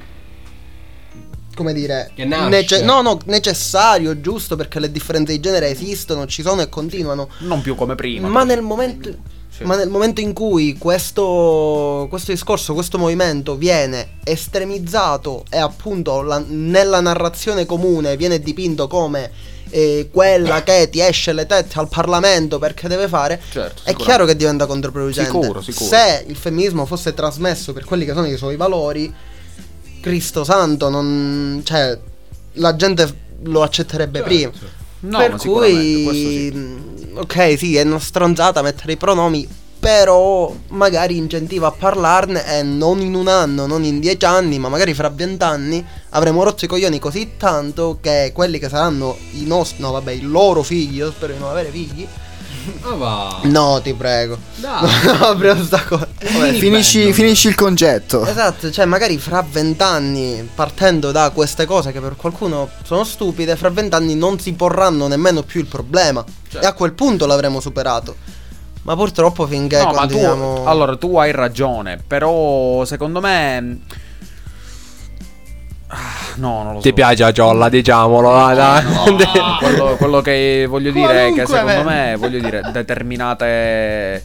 come dire, nece- no, no, necessario, giusto perché le differenze di genere esistono, ci sono e continuano. Non più come prima. Ma nel momento. Ma nel momento in cui questo, questo discorso, questo movimento viene estremizzato e appunto la- nella narrazione comune viene dipinto come eh, quella che ti esce le tette al Parlamento perché deve fare, Certo, è chiaro che diventa controproducente. Sicuro, sicuro. Se il femminismo fosse trasmesso per quelli che sono i suoi valori, Cristo santo, non. cioè, la gente lo accetterebbe prima. No, per ma sicuramente, questo cui, sì. mh, ok, sì, è una stronzata mettere i pronomi, però magari incentiva a parlarne e non in un anno, non in dieci anni, ma magari fra vent'anni avremo rotto i coglioni così tanto che quelli che saranno i nostri, no vabbè, i loro figli, io spero di non avere figli. Ah, va. No, ti prego. Dai. No, sta cosa. Vabbè, finisci, finisci il concetto. Esatto, cioè magari fra vent'anni, partendo da queste cose che per qualcuno sono stupide, fra vent'anni non si porranno nemmeno più il problema. E a quel punto l'avremo superato. Ma purtroppo finché No, ma tu, continuiamo... allora, tu hai ragione, però secondo me... Ah, No, non lo so. Ti piace a Giolla, diciamolo. dai. No, quello, quello che voglio dire è che Qualunque secondo me. me, voglio dire, determinate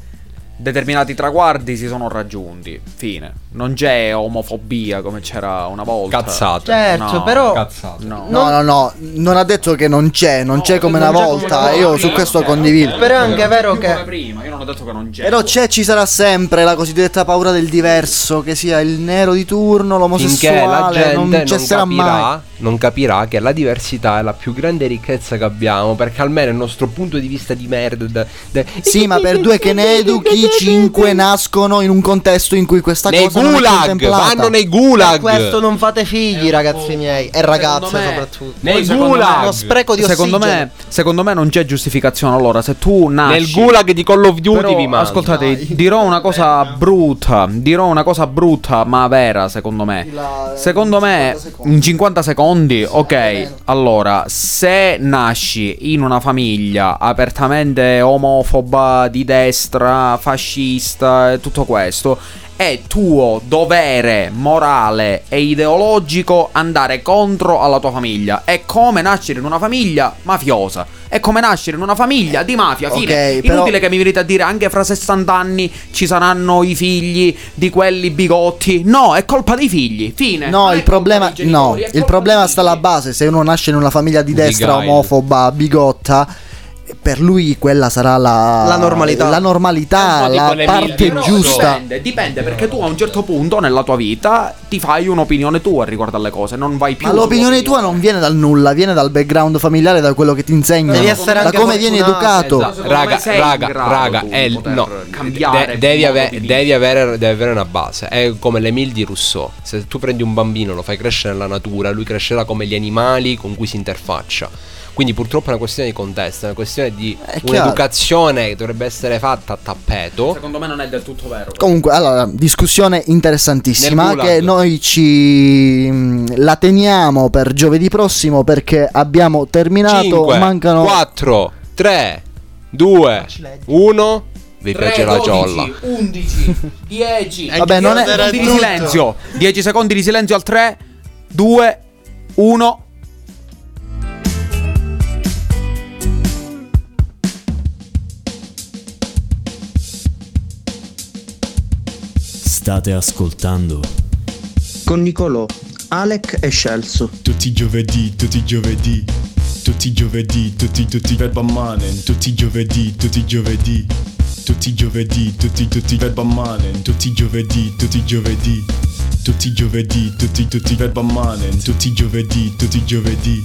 determinati traguardi si sono raggiunti. Fine. Non c'è omofobia come c'era una volta. Cazzate. Certo, No, però... Cazzate. No. No, no, no, non ha detto che non c'è, non c'è come una c'è come volta. una Io su questo condivido. Però è anche vero come che... prima, io non ho detto che non c'è. Però c'è, ci sarà sempre la cosiddetta paura del diverso, che sia il nero di turno, Finché la l'omosessuale, gente non non, cesserà mai. capirà, non capirà che la diversità è la più grande ricchezza che abbiamo. Perché almeno il nostro punto di vista di merda. de- Sì, ma per due che ne educhi, cinque nascono in un contesto in cui questa nei cosa non è gulag, vanno nei Per gulag. questo non fate figli, ragazzi miei. E ragazze me- soprattutto. Nei Poi secondo gulag. me- Uno spreco di secondo ossigeno. me, secondo me non c'è giustificazione. Allora, se tu nasci Nel gulag di Call of Duty Però, vi mando. ascoltate, dirò una cosa brutta. Dirò una cosa brutta, ma vera, secondo me. La- Secondo me, 50 secondi. in 50 secondi, ok. Allora, se nasci in una famiglia apertamente omofoba, di destra, fascista e tutto questo, è tuo dovere morale e ideologico andare contro alla tua famiglia. È come nascere in una famiglia mafiosa. È come nascere in una famiglia di mafia. Fine. Ok, però- Inutile che mi venite a dire anche fra 60 anni ci saranno i figli di quelli bigotti. No, è colpa dei figli. Fine. No, il problema, no, genitori, è il problema sta alla base. Se uno nasce in una famiglia di destra, omofoba, bigotta, per lui quella sarà la, La normalità. la normalità, la parte mille, giusta. Dipende, dipende, perché tu a un certo punto nella tua vita ti fai un'opinione tua riguardo alle cose, non vai più Ma l'opinione tua non viene dal nulla, viene dal background familiare, da quello che ti essere da come vieni educato. Esatto. Raga, raga, raga, è il- no, cambiare de- devi, ave- devi avere, devi avere una base. È come l'Emile di Rousseau. Se tu prendi un bambino, lo fai crescere nella natura, lui crescerà come gli animali con cui si interfaccia. Quindi purtroppo è una questione di contesto, è una questione di È chiaro. un'educazione che dovrebbe essere fatta a tappeto. Secondo me non è del tutto vero. Comunque, allora, discussione interessantissima che noi ci mh, la teniamo per giovedì prossimo perché abbiamo terminato, 5, mancano 4, 3, 2, 1. Vi 3, piace la 12, giolla. 11, 10. Vabbè, non è- secondi di silenzio. 10 secondi di silenzio al 3, 2, 1. State ascoltando? Con Nicolò, Alec e Scelso. tutti i giovedì, tutti i giovedì, tutti i giovedì, tutti tutti Verba Manen, tutti i giovedì, tutti i giovedì, tutti i giovedì, tutti tutti Verba Manen, tutti i giovedì, tutti i giovedì, tutti i giovedì, tutti tutti Verba Manen, tutti i giovedì, tutti i giovedì,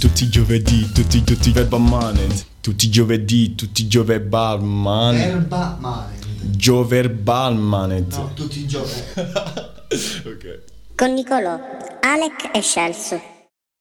tutti i giovedì, tutti tutti Verba Manen, tutti i giovedì, tutti i Gioverbal Manen, Erba male. Gioverbal Manen. tutti i giorni. Ok. Con Nicolò, Alec e Scelso.